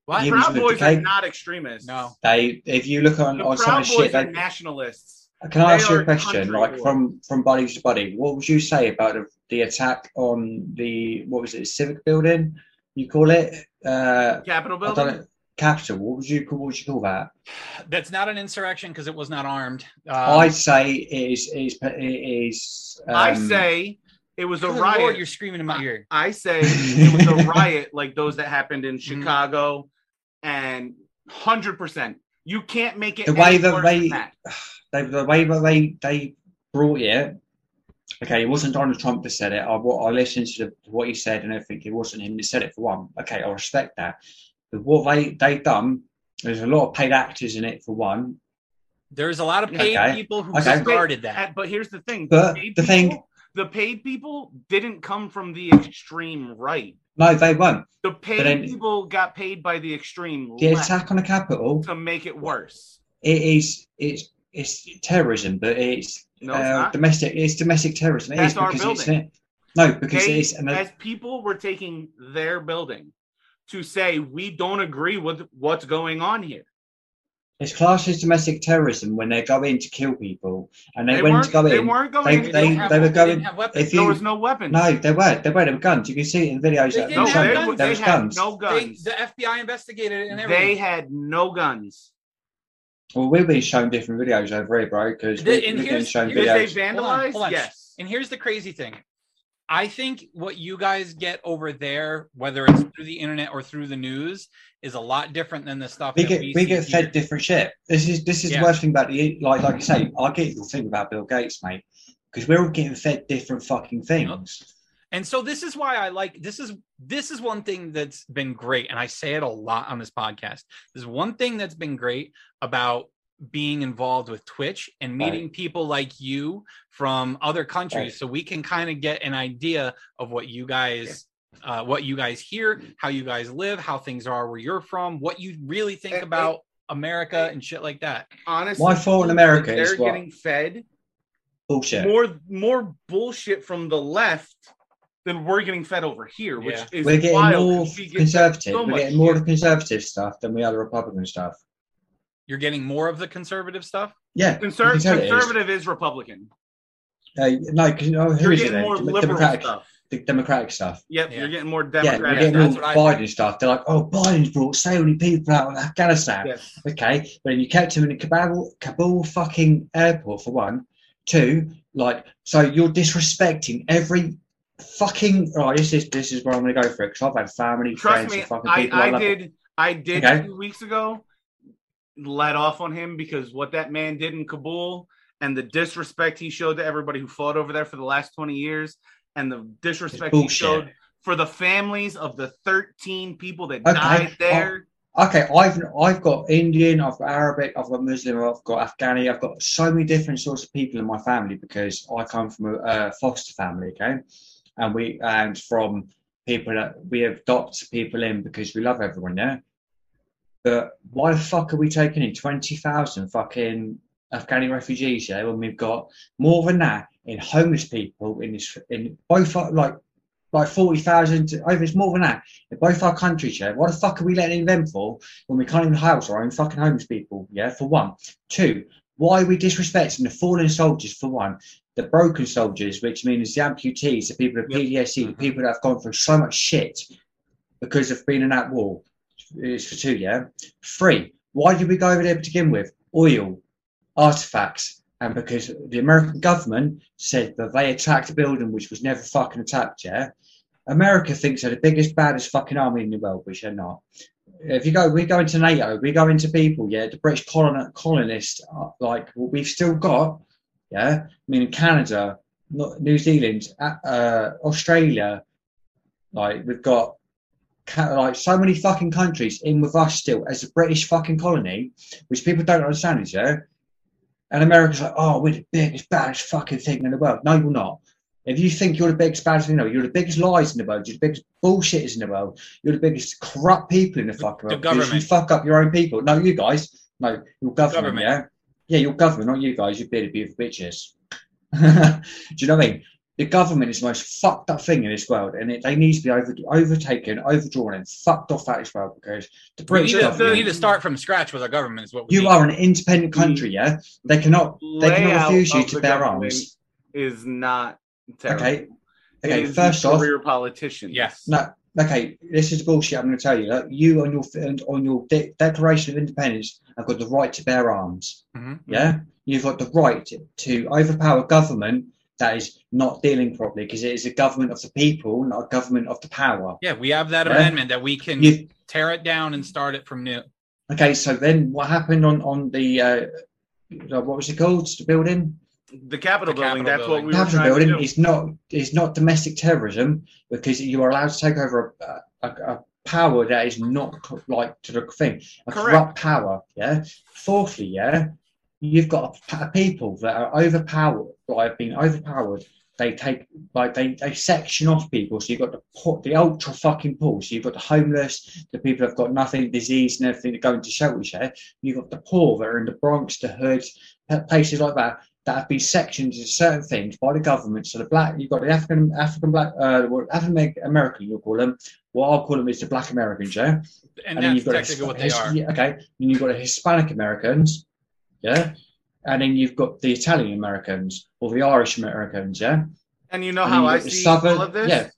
what? He Proud Boys the are not extremists. No, They, if you look on, the on some of the Boys shit, are they, nationalists. can I ask you a question? Like boys. from from buddy to body, what would you say about the, the attack on the what was it, civic building? You call it? Uh, Capitol I don't building. Know. Capitol. What would you call? What would you call that? that's not an insurrection because it was not armed. Um, I'd say it is it is it is. Um, I say it was a riot. Lord, you're screaming in my ear. I say it was a riot like those that happened in Mm-hmm. Chicago, and hundred percent. You can't make it The way that they- that. they, the way that they they brought it. Okay, it wasn't Donald Trump that said it. I, I listened to, the, what he said and everything. It wasn't him that said it for one. Okay, I respect that. But what they they done, there's a lot of paid actors in it for one. There's a lot of paid Okay. people who Okay. started that. But here's the thing: But paid the thing- people- the paid people didn't come from the extreme right. No, they won't. The paid then- people got paid by the extreme The left attack on the Capitol to make it worse. it is it's it's terrorism, but it's, No, it's uh, domestic. It's domestic terrorism. It That's is our because it's no because They- it's and as people were taking their building to say we don't agree with what's going on here. it's classed as domestic terrorism when they go in to kill people and they, They, went weren't, to go they in. weren't going. they- They, to they- didn't they were going- didn't have there was no weapons. No, they were. They were. There were guns. You can see it in videos They that didn't no, have they, guns. there they was had guns. no They, guns. the FBI investigated it and they had no guns. Well, we've been shown different videos over here, bro, because we, and we've been here's- shown Did here's- they videos. Hold on, hold on. Yes. And here's the crazy thing. I think what you guys get over there, whether it's through the internet or through the news, is a lot different than the stuff We get we, we get here. fed different shit. This is this is Yeah. the worst thing about the like like you say. I get your thing about Bill Gates, mate, because we're all getting fed different fucking things. And so this is why I like this is this is one thing that's been great and I say it a lot on this podcast. There's one thing that's been great about being involved with Twitch and Right. meeting people like you from other countries Right. so we can kind of get an idea of what you guys uh, what you guys hear, how you guys live, how things are where you're from, what you really think And- about America and shit like that. Honestly, My fault in America they're is what? getting fed Bullshit. more more bullshit from the left than we're getting fed over here, which is We're getting wild more 'cause we get conservative. so we're getting more of shit. the conservative stuff than we are the Republican stuff. You're getting more of the conservative stuff. Yeah, Conser- you can tell it is. conservative is Republican. Uh, no, 'cause, oh, who You're is it? getting then? more Dem- liberal Democratic, stuff. the Democratic stuff. Yep, Yeah. you're getting more Yeah, Democratic. we're getting that's all what Biden stuff. They're like, oh, Biden's brought so many people out of Afghanistan. Yes. Okay, but then you kept him in a Kabul, Kabul fucking airport for one. Two, like, so you're disrespecting every fucking. Right, this is this is where I'm going to go for it because I've had family, Trust friends, me, and fucking I, people. I love it. did. I did Okay. two weeks ago. Let off on him because what that man did in Kabul and the disrespect he showed to everybody who fought over there for the last twenty years, and the disrespect he showed for the families of the thirteen people that Okay, died there. Okay, I've I've got Indian, I've got Arabic, I've got Muslim, I've got Afghani, I've got so many different sorts of people in my family because I come from a, uh foster family, okay, and we and from people that we adopt people in because we love everyone, yeah. But why the fuck are we taking in twenty thousand fucking Afghani refugees, yeah, when we've got more than that in homeless people in this in both our- like like forty thousand over it's more than that in both our countries, yeah. What the fuck are we letting in them for when we can't even house our own fucking homeless people? Yeah, for one. Two, why are we disrespecting the fallen soldiers for one? The broken soldiers, which means the amputees, the people of Yep. PDSC, the Mhm. people that have gone through so much shit because of being in that war. It's for two, yeah. Three, why did we go over there to begin with? Oil, artifacts, and because the American government said that they attacked a building which was never fucking attacked, yeah. America thinks they're the biggest, baddest fucking army in the world, which they're not. If you go, we go into NATO, we go into people, yeah. The British colon, colonists, are like what we've still got, yeah. I mean, Canada, New Zealand, uh, uh, Australia, like we've got like so many fucking countries in with us still as a British fucking colony, which people don't understand, is yeah. And America's like, oh, we're the biggest, baddest fucking thing in the world. No, you're not. If you think you're the biggest, baddest thing in the world, you're the biggest lies in the world, you're the biggest bullshitters in the world, you're the biggest corrupt people in the fucking the world. You fuck up your own people. No, you guys. No, your government, Government. yeah? Yeah, your government, not you guys, You're bearded beautiful bitches. Do you know what I mean? The government is the most fucked up thing in this world, and it, they need to be over, overtaken, overdrawn, and fucked off out of this world because the We British need, to, government. we need to start from scratch with our government. Is what we you need. are an independent country, yeah. They cannot, they cannot refuse you to bear arms. Is not terrible. Okay, It okay. is First the off, career politicians. Yes. no, okay. This is bullshit. I'm going to tell you. Like, you on your on your de- Declaration of Independence have got the right to bear arms. Mhm. Yeah, you've got the right to, to overpower government that is not dealing properly because it is a government of the people, not a government of the power. Yeah, we have that Yeah. amendment that we can You, tear it down and start it from new. okay, so then what happened on on the uh, what was it called? The building. The Capitol The building. Capitol that's building. what we were Capitol trying building to do. is not is not domestic terrorism because you are allowed to take over a, a, a power that is not co- like to the thing a Correct. corrupt power. Yeah. Fourthly, yeah, you've got a, a people that are overpowered, like have been overpowered. They take like they, they section off people. So you've got the poor, the ultra fucking poor. So you've got the homeless, the people that've got nothing, disease and everything that go into shelters. Yeah. You've got the poor that are in the Bronx, the hoods, places like that that have been sectioned into certain things by the government. So the black, you've got the African, African black, uh, African American, you'll call them. What I'll call them is the black Americans, yeah. And, then that's you've got a what they His- are. yeah, okay. Then you've got the Hispanic Americans, yeah. And then you've got the Italian Americans or the Irish Americans, yeah. And you know And how you I got the see Southern- all of this? yeah.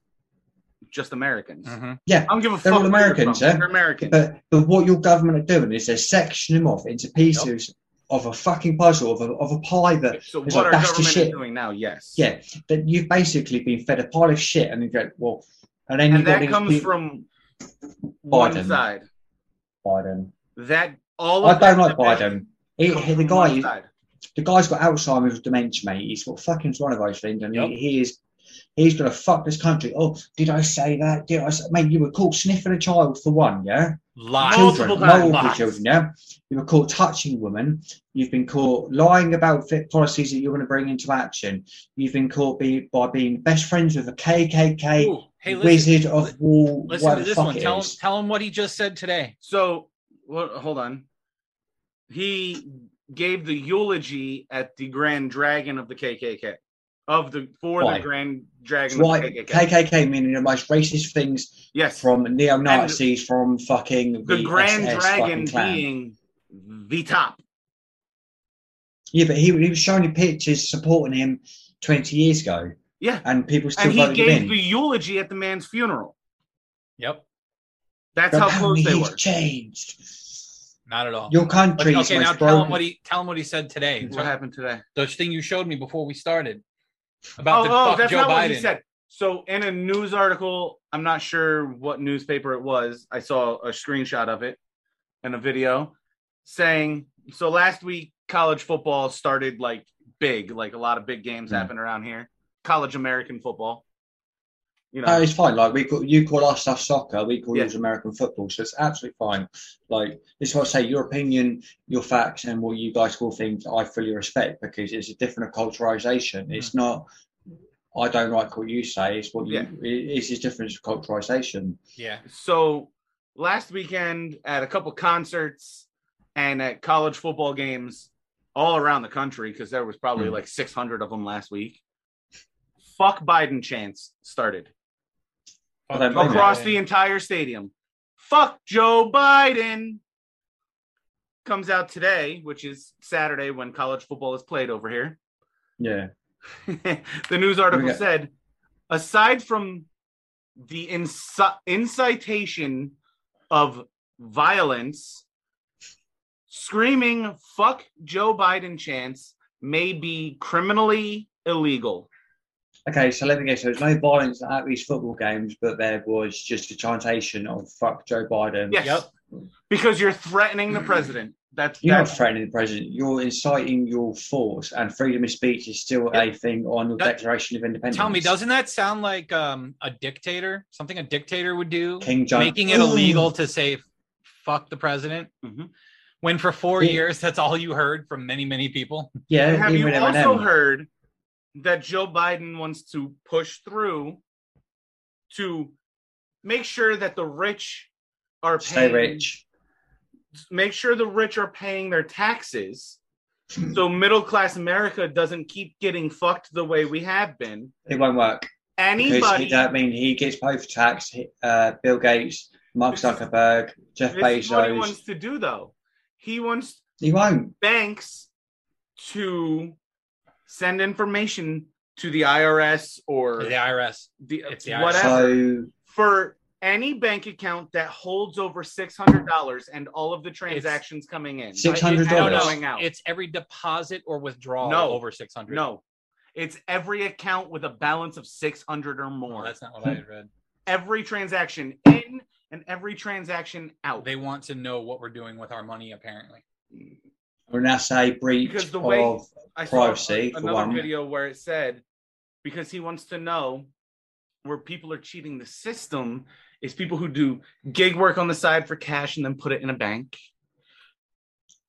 Just Americans. Mhm. Yeah, I'm giving give a They're fuck. all where you're Americans, yeah? They're Americans. But but what your government are doing is they're sectioning them off into pieces of a fucking puzzle of a, of a pie that so what like, our that's the government is shit. doing now, yes. Yeah, that you've basically been fed a pile of shit, and you go, well, and then And you've got that comes people- from one Biden. side. Biden. That all I don't like division Biden. He, he- the guy, the guy's got Alzheimer's dementia, mate. He's got fucking one of those things, and Yep. he, he is. He's gonna fuck this country. Oh, did I say that? Did I say, mate? You were caught sniffing a child for one, yeah. Lies. Children, times. multiple Lies. children, yeah. You were caught touching women. You've been caught lying about fit policies that you're going to bring into action. You've been caught be, by being best friends with a KKK Ooh, hey, listen, wizard of war. listen to this one. Tell him, tell him what he just said today. So, well, hold on. He gave the eulogy at the Grand Dragon of the KKK, of the for Why? the Grand Dragon Why of the KKK. KKK meaning the most racist things yes, from neo Nazis, from fucking the Grand SS Dragon being the top. Yeah, but he, he was showing you pictures supporting him 20 years ago, Yeah. and people still And he voted him gave in. the eulogy at the man's funeral. Yep. That's But how apparently close they he's were. changed. Not at all. Your But, country is okay, now most tell him what he tell him what he said today. What happened today? The thing you showed me before we started about Oh, the oh fuck that's Joe not Biden. what he said. So in a news article, I'm not sure what newspaper it was. I saw a screenshot of it and a video saying so last week college football started like big, like a lot of big games Mm. happen around here. College American football. You know, No, it's fine. Like we call, you call our stuff soccer, we call Yeah. yours American football, so it's absolutely fine. Like this is what I say. Your opinion, your facts, and what you guys call things, I fully respect because it's a different culturalization. It's not. I don't like what you say. It's what you. Yeah. it- It's just different culturalization. yeah. so last weekend at a couple concerts and at college football games all around the country because there was probably Hmm. like 600 of them last week fuck biden chants started I don't blame you. Across the entire stadium fuck joe biden comes out today which is saturday when college football is played over here Yeah. the news article Okay. said aside from the inci- incitation of violence screaming fuck joe biden chants may be criminally illegal Okay, so let me guess. So was no violence at these football games, but there was just a chantation of "fuck Joe Biden." yes Yep. because you're threatening the president that's You're not threatening the president. You're inciting your force, and freedom of speech is still a thing on the That- Declaration of Independence. Tell me, doesn't that sound like um, a dictator? Something a dictator would do? King John Making it illegal to say "fuck the president." Mhm. When for four Yeah. years, that's all you heard from many, many people. Yeah, have you even also Eminem. heard that Joe Biden wants to push through to make sure that the rich are Stay paying, rich. make sure the rich are paying their taxes so middle class America doesn't keep getting fucked the way we have been. It won't work Anybody he, that mean he gets both tax. Uh, Bill Gates, Mark Zuckerberg, Jeff is what he wants to do though. He wants He won't. banks to send information to the IRS or The IRS. the, It's the IRS. whatever So for any bank account that holds over six hundred dollars and all of the transactions coming in. $600? going out. It's every deposit or withdrawal No. over six hundred. no, it's every account with a balance of six hundred or well, more. that's not what I read. every transaction in and every transaction out. They want to know what we're doing with our money. Apparently, we're now say breach Because the way- of I saw privacy, a- another one. video where it said because he wants to know where people are cheating the system is people who do gig work on the side for cash and then put it in a bank.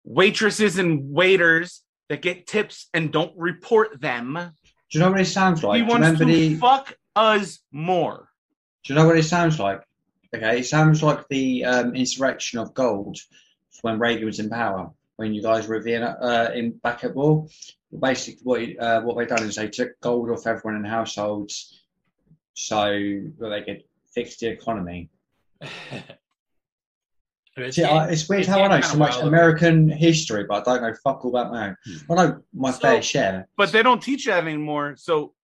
Waitresses and waiters that get tips and don't report them. Do you know what it sounds like? he wants to the? fuck us more. Do you know what it sounds like? Okay, it sounds like the um, insurrection of gold when Reagan was in power. When you guys were in uh, in back at war, basically what he- uh, what they done is they took gold off everyone in households, so that they could fix the economy. It's See, I, it's weird it's how I know so much wild. American history, but I don't know fuck all about my own. I know my So- fair share. But they don't teach that anymore. So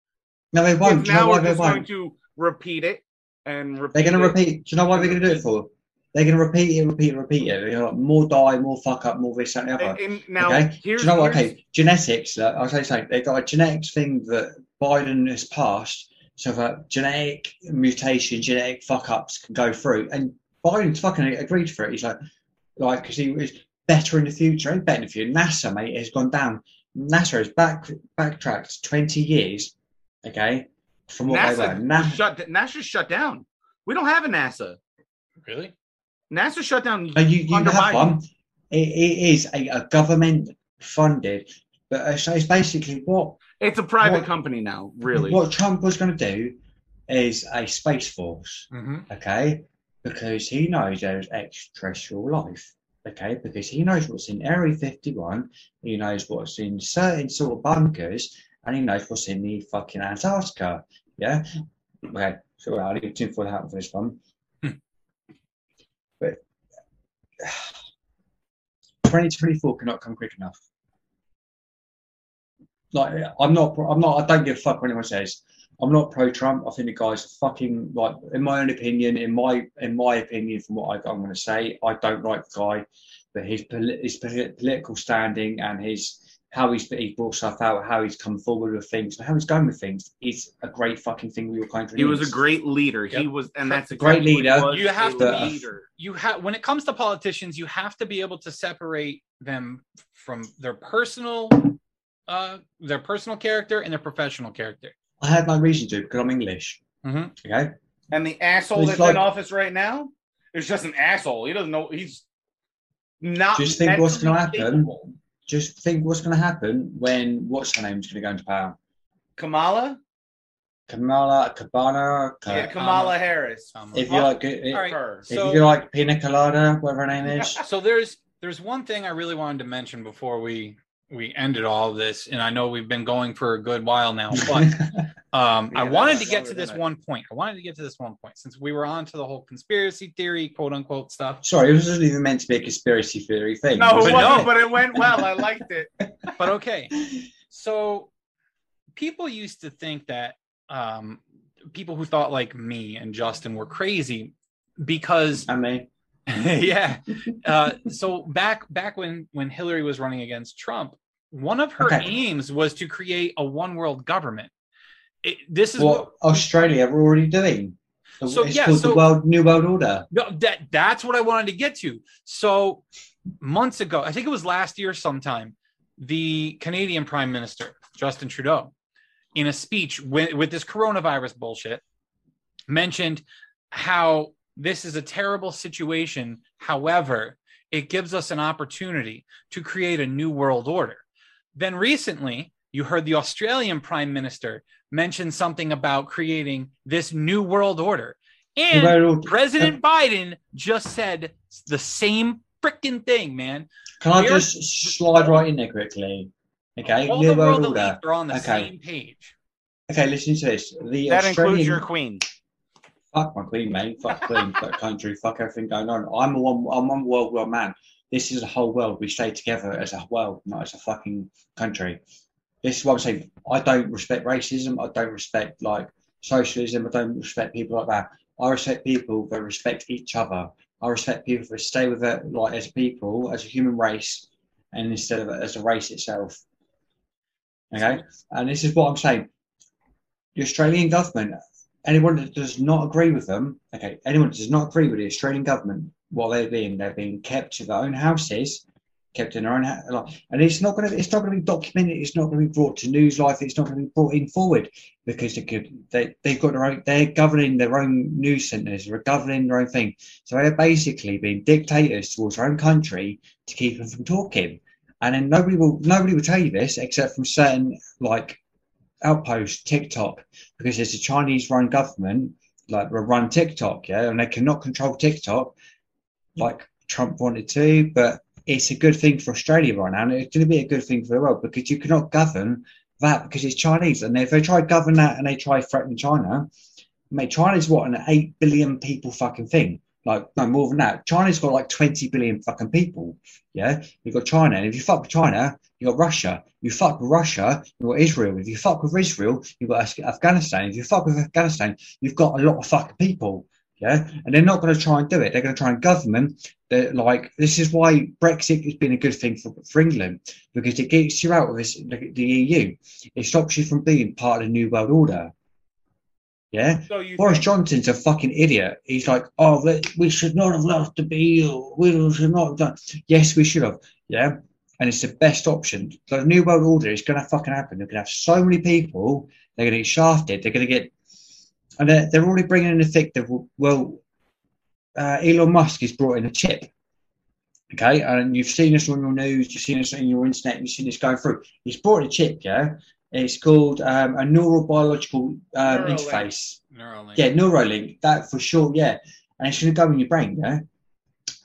No, they won't. if Do you know now why we're they just going to repeat it and repeat They're going to it. repeat. Do you know what they're going to do it for? They're going to repeat it, repeat it, repeat it. You know, more die, more fuck up, more this, that, and the other. And, and now okay. Do here's, you know what? Okay, genetics. Uh, I'll say something. They've got a genetics thing that Biden has passed, so that genetic mutation, genetic fuck ups can go through. And Biden's fucking agreed for it. He's like, like, because he was better in the future. Ain't better in the future. NASA, mate, has gone down. NASA has back backtracked twenty years. Okay, from what they were. NASA Na- shut. NASA shut down. We don't have a NASA. really. NASA shut down. No, you, you have one. It, it is a, a government funded, but uh, so it's basically what It's a private What- company now. Really, what Trump was going to do is a space force, Mm-hmm. okay? Because he knows there's extraterrestrial life, okay? Because he knows what's in Area 51, he knows what's in certain sort of bunkers, and he knows what's in the fucking Antarctica, yeah? Okay, so I'll leave two for that for this one. Hmm. but 2024 cannot come quick enough. Like I'm not, I'm not, I don't give a fuck what anyone says. I'm not pro-Trump. I think the guy's fucking like, in my own opinion, in my in my opinion, from what I, I'm going to say, I don't like the guy, but his his political standing and his how he's he brought stuff out, how he's come forward with things, and how he's going with things is a great fucking thing we were going to. He was a great leader. He was, and that's a Great exactly what he leader. You have to be- leader. you have when it comes to politicians you have to be able to separate them from their personal uh their personal character and their professional character I had my reason to because I'm English. Mhm. Okay, And the asshole It's that's like- in office right now is just an asshole. He doesn't know. He's not. Just think what's gonna happen. capable. Just think what's going to happen when what's her name's going to go into power. Kamala, Kamala, Cabana, Ka- yeah, Kamala Harris. Um, if you like, it, All right. Her. if So- you like Pina Colada, whatever her name is. so there's there's one thing i really wanted to mention before we we ended all of this and i know we've been going for a good while now but um i wanted to get to this I- one point i wanted to get to this one point since we were on to the whole conspiracy theory quote unquote stuff Sorry, it wasn't even meant to be a conspiracy theory thing. No, it But wasn't, no. but it went well. I liked it. but okay so people used to think that um people who thought like me and justin were crazy because I mean, yeah uh so back back when when hillary was running against trump one of her Okay. aims was to create a one world government it, this is what Australia are already doing. So, it's yeah, so- the World New World Order. No, that that's what I wanted to get to. So months ago, I think it was last year sometime, the Canadian Prime Minister Justin Trudeau, in a speech with, with this coronavirus bullshit, mentioned how this is a terrible situation. However, it gives us an opportunity to create a new world order. Then recently, you heard the Australian Prime Minister mention something about creating this new world order. And New World Order. President Biden just said the same freaking thing, man. Can I we're- just slide right in there quickly? Okay, All New the World world Order. are on the Okay. same page. Okay, listen to this. The That Australian, includes your queen. Fuck my queen, mate. Fuck queen, fuck country, fuck everything going on. I'm a one. I'm one world world man. This is a whole world. We stay together as a world, not as a fucking country. This is what I'm saying. I don't respect racism. I don't respect like socialism. I don't respect people like that. I respect people that respect each other. I respect people that stay with it like as people, as a human race, and instead of as a race itself. Okay, and this is what I'm saying. The Australian government, anyone that does not agree with them, okay, anyone that does not agree with the Australian government, what they're being, they're being kept to their own houses, kept in their own, like, and it's not going to, it's not going to be documented, it's not going to be brought to news life, it's not going to be brought in forward because they could, they they've got their own, they're governing their own news centres, they're governing their own thing, so they're basically being dictators towards their own country to keep them from talking, and then nobody will, nobody will tell you this except from certain like outpost TikTok because it's a Chinese run government, like run TikTok, yeah, and they cannot control TikTok like Trump wanted to, but it's a good thing for Australia right now, and it's going to be a good thing for the world because you cannot govern that because it's Chinese, and if they try to govern that and they try threatening China, mate, China's what an eight billion people fucking thing. Like no more than that. China's got like twenty billion fucking people. Yeah, you've got China, and if you fuck with China, you've got Russia. You fuck with Russia, you've got Israel. If you fuck with Israel, you've got Afghanistan. If you fuck with Afghanistan, you've got a lot of fucking people. Yeah, and they're not going to try and do it. They're going to try and govern. They're like this is why Brexit has been a good thing for, for England because it gets you out of this the EU. It stops you from being part of the New World Order. Yeah, So Boris think- Johnson's a fucking idiot. He's like, oh, we- should not have left the EU. We should not have done. Yes, we should have. Yeah. And it's the best option. So the New World Order is going to fucking happen. They're going to have so many people. They're going to get shafted. They're going to get. And they're, they're already bringing in the thick that, well, uh, Elon Musk has brought in a chip. Okay. And you've seen this on your news. You've seen this on your internet. You've seen this going through. He's brought a chip. Yeah. It's called um, a neurobiological um, Neuralink. interface. Neuralink. Yeah, Neuralink, that for sure, yeah. And it's going to go in your brain, yeah?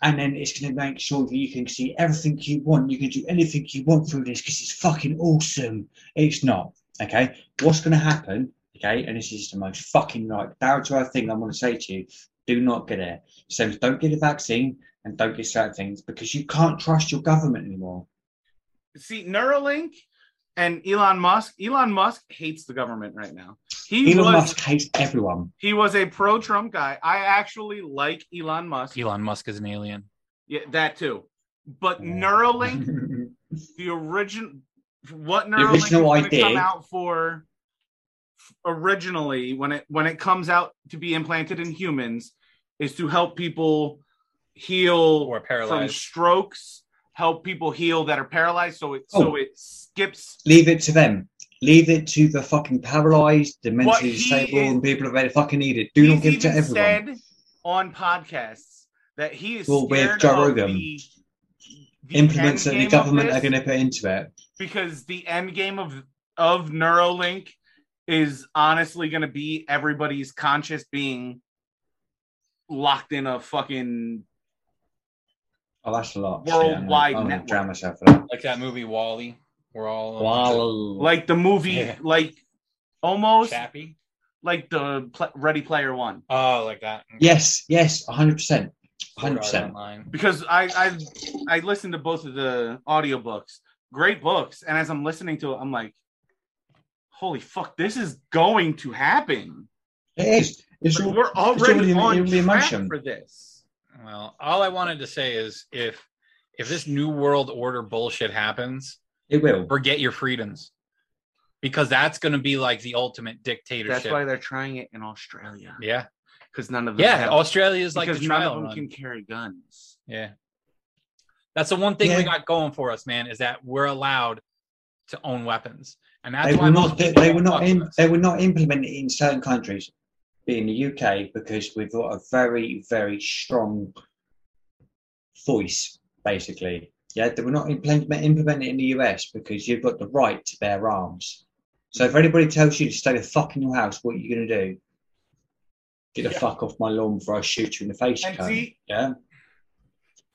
And then it's going to make sure that you can see everything you want. You can do anything you want through this because it's fucking awesome. It's not, okay? What's going to happen, okay? And this is the most fucking like down to earth thing I want to say to you. Do not get it. So don't get a vaccine and don't get certain things because you can't trust your government anymore. See, Neuralink and Elon Musk. Elon Musk hates the government right now. He Elon was Musk hates everyone. he was a pro Trump guy. I actually like Elon Musk. Elon Musk is an alien. Yeah, that too. But Neuralink, the original, what Neuralink original is gonna idea- come out for originally when it when it comes out to be implanted in humans is to help people heal Or from strokes, help people heal that are paralyzed. So it so Oh. it skips Leave it to them. Leave it to the fucking paralyzed, the mentally disabled, is- and people that fucking need it. Do not give it to everyone. said on podcasts that he is Well, with Joe Rogan. the, the Implements that the government are going to put into it. because the end game of of Neuralink is honestly going to be everybody's conscious being locked in a fucking Oh, that's a lot. Worldwide I'm network. drown myself for that. Like that movie WALL-E. We're all Wow. like the movie Yeah. like almost Chappie. like the pl- Ready Player One Oh, like that. Yes, yes, 100%. 100%. Because I I I listened to both of the audiobooks great books and as I'm listening to it I'm like holy fuck this is going to happen It is. It's Like, all, we're already already- on it'll track emotion. for this Well, all I wanted to say is if if this new world order bullshit happens, it will. forget your freedoms. Because that's going to be like the ultimate dictatorship. That's why they're trying it in Australia yeah. because none of them Yeah, have, Australia is like the none trial of them run. can carry guns. Yeah. That's the one thing Yeah. we got going for us, man, is that we're allowed to own weapons. And that's They why were most not. They, they were don't in. They were not implemented in certain countries, being the UK, because we've got a very, very strong voice. Basically, yeah, they were not implement, implemented in the US because you've got the right to bear arms. So if anybody tells you to stay the fuck in your house, what are you going to do? Get the Yeah. fuck off my lawn before I shoot you in the face, And cunt. see- yeah.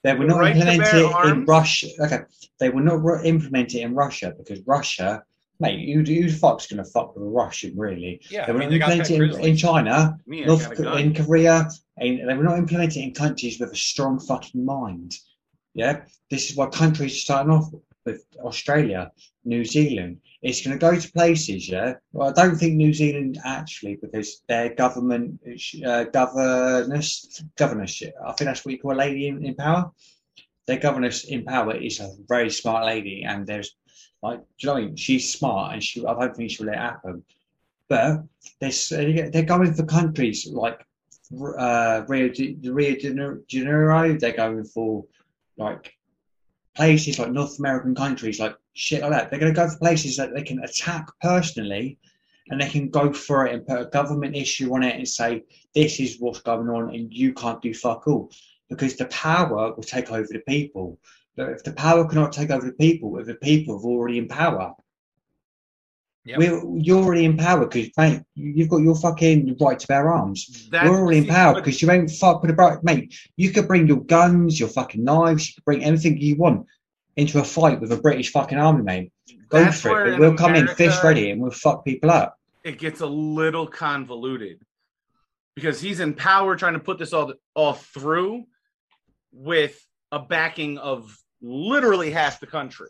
They were The not right implemented in Russia. Okay, they were not implemented in Russia because Russia, mate, you the fuck's to fuck with a Russian, really? Yeah, They I were mean, not they got in, in. China, North got a Ko- gun. in Korea, and they were not implemented in countries with a strong fucking mind. Yeah, this is why countries are starting off with Australia, New Zealand. It's going to go to places, yeah. Well, I don't think New Zealand actually, because their government, uh, governess, governorship. I think that's what you call a lady in, in power. Their governess in power is a very smart lady, and there's like, do you know what I mean? She's smart, and she. I don't think she'll let it happen. But they're, they're going for countries like uh, Rio de, Rio de Janeiro. They're going for like places like North American countries, like shit like that. They're going to go for places that they can attack personally, and they can go for it and put a government issue on it and say this is what's going on, and you can't do fuck all because the power will take over the people. If the power cannot take over the people, if the people are already in power, Yep. we're, you're already in power because, mate, you- you've got your fucking right to bear arms. That's- We're already in power because you ain't fuck with the bright mate. You could bring your guns, your fucking knives, you could bring anything you want into a fight with a British fucking army, mate. Go That's for it. But we'll come in fist ready and we'll fuck people up. it gets a little convoluted because he's in power trying to put this all all through with a backing of literally half the country.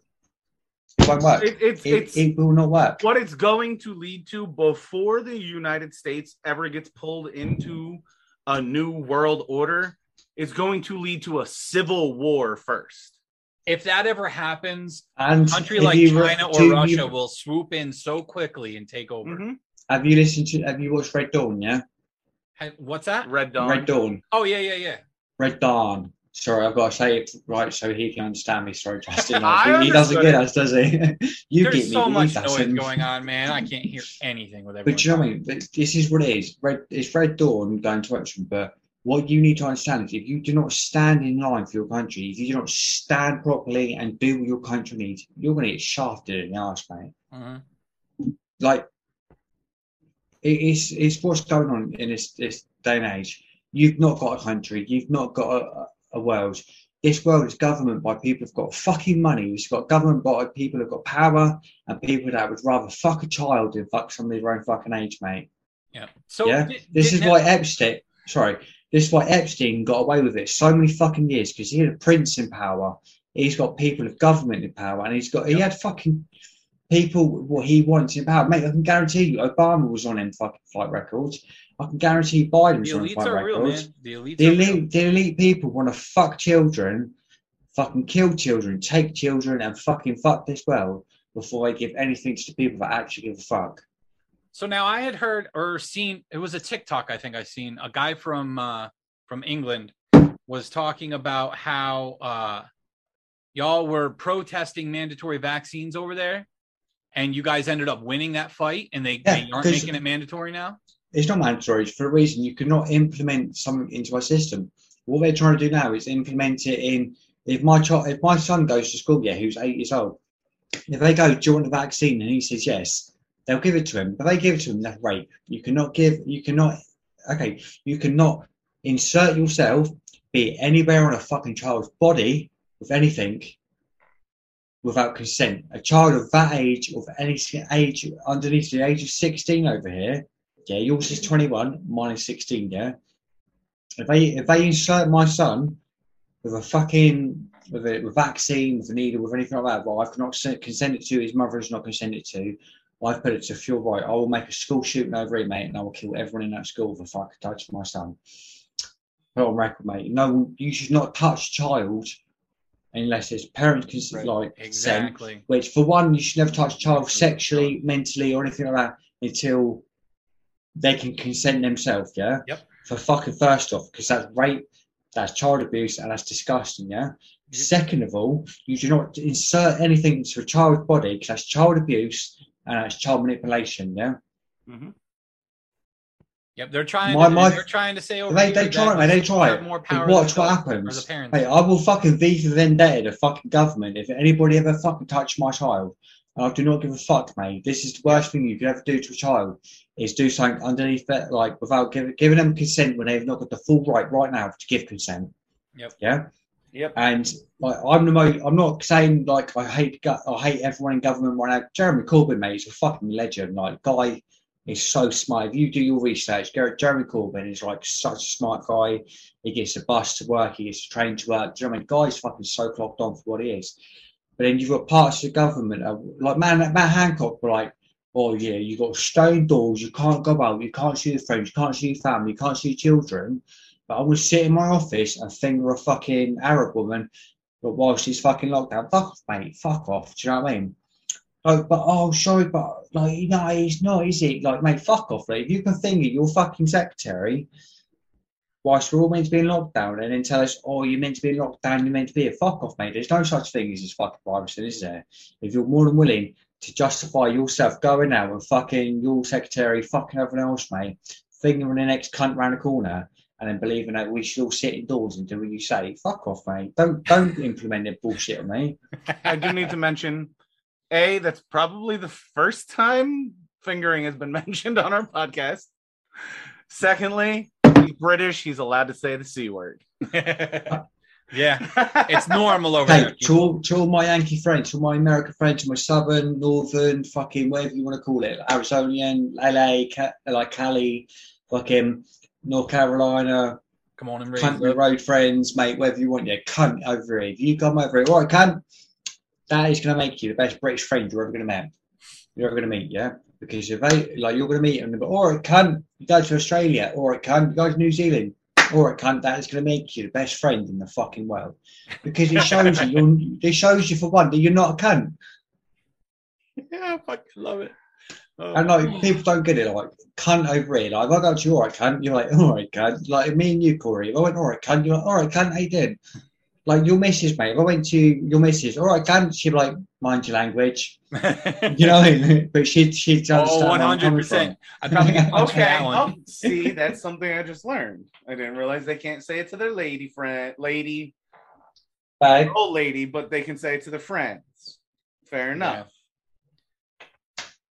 It won't work. It, it's It, it's it will not work. what it's going to lead to before the United States ever gets pulled into a new world order is going to lead to a civil war first. If that ever happens, And a country like you China do or you- Russia will swoop in so quickly and take over. Mhm. Have you listened to? Have you watched Red Dawn? Yeah, What's that? Red Dawn. Red Dawn. Oh yeah, yeah, yeah. Red Dawn. Sorry, I've got to say it right so he can understand me. Sorry, Justin. He, he doesn't get us, does he? you There's get me. so much noise going on, man. I can't hear anything with everyone. But you know what I mean? This is what it is. Red, it's Red Dawn going to action. But what you need to understand is if you do not stand in line for your country, if you do not stand properly and do what your country needs, you're going to get shafted in the arse, mate. Mhm. Like, it's, it's what's going on in this, this day and age. You've not got a country. You've not got a, a world. This world is government by people who've got fucking money. It's got government by people who've got power and people that would rather fuck a child than fuck somebody their own fucking age, mate. Yeah. So Yeah, did- This did is why Epstein. Sorry, This is why Epstein got away with it so many fucking years because he had a prince in power. He's got people of government in power, and he's got he had fucking people what he wants in power. Mate, I can guarantee you, Obama was on them fucking flight records. I can guarantee Biden The elites are real, records. man. The elites The real. elite, the elite people want to fuck children, fucking kill children, take children, and fucking fuck this world before they give anything to the people that actually give a fuck. So now I had heard or seen it was a TikTok I think I seen a guy from uh from England was talking about how uh y'all were protesting mandatory vaccines over there and you guys ended up winning that fight and they, Yeah, they aren't making it mandatory now. It's not mandatory for a reason. You cannot implement something into our system. What they're trying to do now is implement it in. If my child, if my son goes to school, yeah, who's eight years old, if they go, do you want the vaccine, and he says yes, they'll give it to him. But they give it to him, that's rape. You cannot give. You cannot. Okay, you cannot insert yourself, be anywhere on a fucking child's body with anything without consent. A child of that age, of any age underneath the age of sixteen over here, yeah, yours is 21, mine is 16, yeah. If they if they insert my son with a fucking with a with vaccine, with a needle, with anything like that, well, I've not consent- consented to, his mother has not consented to, I've put it to fuel right. I will make a school shooting over it, mate, and I will kill everyone in that school if I could touch my son. Put on record, mate. No, you should not touch child unless it's parents consent, Right. like. Exactly. Which, for one, you should never touch a child sexually, mentally, or anything like that until they can consent themselves. Yeah. Yep. For fucking first off, because that's rape, that's child abuse, and that's disgusting. Yeah. Second of all, you do not insert anything into a child's body because that's child abuse and that's child manipulation. Yeah. Mm-hmm. Yep, they're trying. My- to, my- they're trying to say over They, they try it, mate. They try it. More power watch what happens. Parents. I will fucking V for vendetta the fucking government if anybody ever fucking touch my child. And I do not give a fuck, mate. This is the worst thing you could ever do to a child is do something underneath that, like without giving giving them consent when they've not got the full right right now to give consent. Yep. Yeah. Yep. And like I'm the most, I'm not saying like I hate I hate everyone in government right now. Jeremy Corbyn, mate, is a fucking legend. Like guy is so smart. If you do your research, Jeremy Corbyn is like such a smart guy. He gets a bus to work, he gets a train to work. Do you know what I mean? Guy's fucking so clocked on for what he is. But then you've got parts of the government, like man, Matt Hancock, like, oh yeah, you've got stone doors, you can't go out, you can't see your friends, you can't see your family, you can't see your children. But I would sit in my office and finger a fucking Arab woman, but while she's fucking locked down, fuck off, mate, fuck off. Do you know what I mean? Like, but oh, sorry, but like, you know, it's not, is it? Like, mate, fuck off. Like, if you can finger your fucking secretary whilst we're all meant to be in lockdown and then tell us, oh, you're meant to be in lockdown, you're meant to be a fuck off, mate. There's no such thing as this fucking virus, is there? If you're more than willing to justify yourself going out and fucking your secretary, fucking everyone else, mate, fingering the next cunt round the corner and then believing that we should all sit indoors and do what you say, fuck off, mate. Don't don't implement that bullshit on me. I do need to mention, a that's probably the first time fingering has been mentioned on our podcast. Secondly, British. He's allowed to say the c word. yeah, it's normal over Hey, there. to all, to all my Yankee friends, to all my American friends, to my Southern, Northern, fucking whatever you want to call it, Arizonian, LA, Ca- like Cali, fucking North Carolina, Come on and raise country up. road friends, mate, whatever you want, yeah, cunt over here. If you come over here, all right, cunt, that is going to make you the best British friend you're ever going to meet. You're ever going to meet, yeah? Because if they, like, you're going to meet them, right, cunt, you go to Australia, or it can go to New Zealand, or it can that is going to make you the best friend in the fucking world. Because it shows you, you're, it shows you for one that you're not a cunt. Yeah, I fucking love it. Oh. And like people don't get it, like cunt over here. Like if I go to you, all right, cunt, you're like, all right, cunt. Like me and you, Corey. If I went, all right, cunt, you're like, all right, cunt, how you doing? Like your missus, mate. If I went to your missus, all right, cunt, she'd be like, mind your language. You know what I mean? But she'd she'd oh, understand where I'm hundred coming percent. I'd probably get Okay. that one. Oh, see, that's something I just learned. I didn't realize they can't say it to their lady friend, lady, from. Babe, old lady, but they can say it to the friends. Fair enough.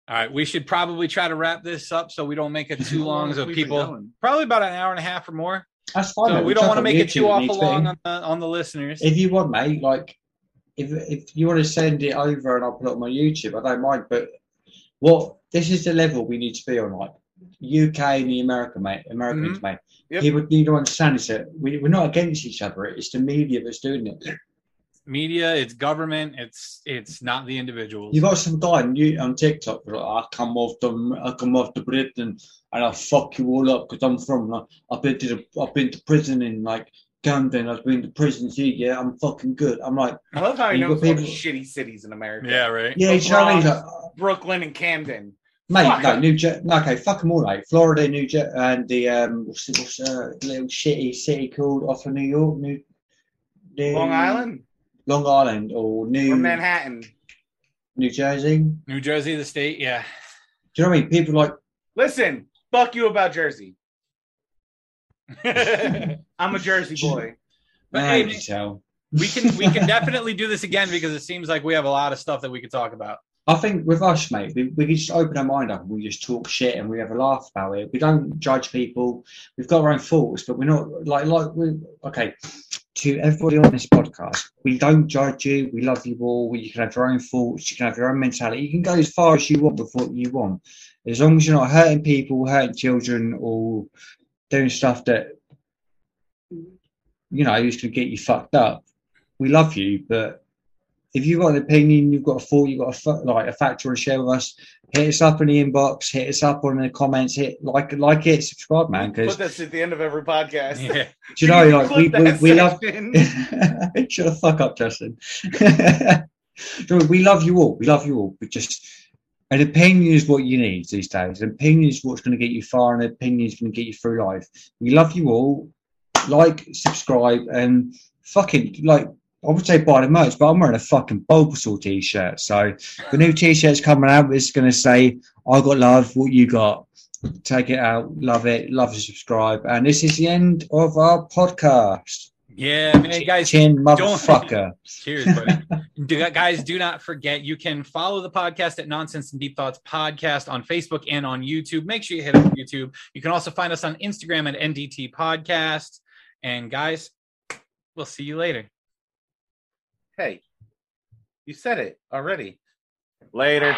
All right, we should probably try to wrap this up so we don't make it too long. So people, probably about an hour and a half or more. That's fine. We don't want to make it too awful long on the, on the listeners. If you want, mate, like if if you want to send it over and I'll put it on my YouTube, I don't mind. But what this is the level we need to be on. Like UK and the America, mate, Americans, mm-hmm. mate. Yep. People need to understand is that we, we're not against each other. It's the media that's doing it. Media, it's government, it's it's not the individuals. You got some guy on, you, on TikTok. Like, I come off the, I come off to Britain, and I fuck you all up because I'm from. Like, I've been to, the, I've been to prison in like Camden. I've been to prison here. Yeah, I'm fucking good. I'm like, I love how he You knows got all the people- shitty cities in America. yeah, right. yeah, you know what I mean? Like, Brooklyn and Camden. Mate, Fuck no, 'em. New Jersey. No, okay, fuck them all, mate. Florida, New Jersey, and the um, what's, what's uh, little shitty city called off of New York, New, New Long Island Long Island, or New or Manhattan. New Jersey. New Jersey, the state, yeah. Do you know what I mean? People like, Listen, fuck you about Jersey. I'm a Jersey boy. hey, man, you tell. we can we can definitely do this again because it seems like we have a lot of stuff that we could talk about. I think with us, mate, we, we can just open our mind up and we just talk shit and we have a laugh about it. We don't judge people. We've got our own thoughts, but we're not like like we okay. To everybody on this podcast, we don't judge you. We love you all. You can have your own thoughts. You can have your own mentality. You can go as far as you want with what you want, as long as you're not hurting people, hurting children, or doing stuff that you know is going to get you fucked up. We love you, but if you've got an opinion, you've got a thought, you've got a like a fact you want to share with us, hit us up in the inbox, hit us up on the comments, hit like like it, subscribe, man. Put Because this at the end of every podcast. Yeah. do you know, like we we, we love. section. Shut the fuck up, Justin. No, we love you all. We love you all. But just an opinion is what you need these days. An opinion is what's going to get you far, and an opinion is going to get you through life. We love you all. Like, subscribe, and fucking like. I would say buy the merch, but I'm wearing a fucking Bulbasaur t-shirt. So the new t-shirt's coming out. It's going to say, "I got love. What you got?" Take it out. Love it. Love to subscribe. And this is the end of our podcast. Yeah, man, guys. Chin motherfucker. Cheers, buddy. do, guys, do not forget you can follow the podcast at Nonsense and Deep Thoughts Podcast on Facebook and on YouTube. Make sure you hit up YouTube. You can also find us on Instagram at NDT Podcast. And guys, we'll see you later. Hey, you said it already. Later.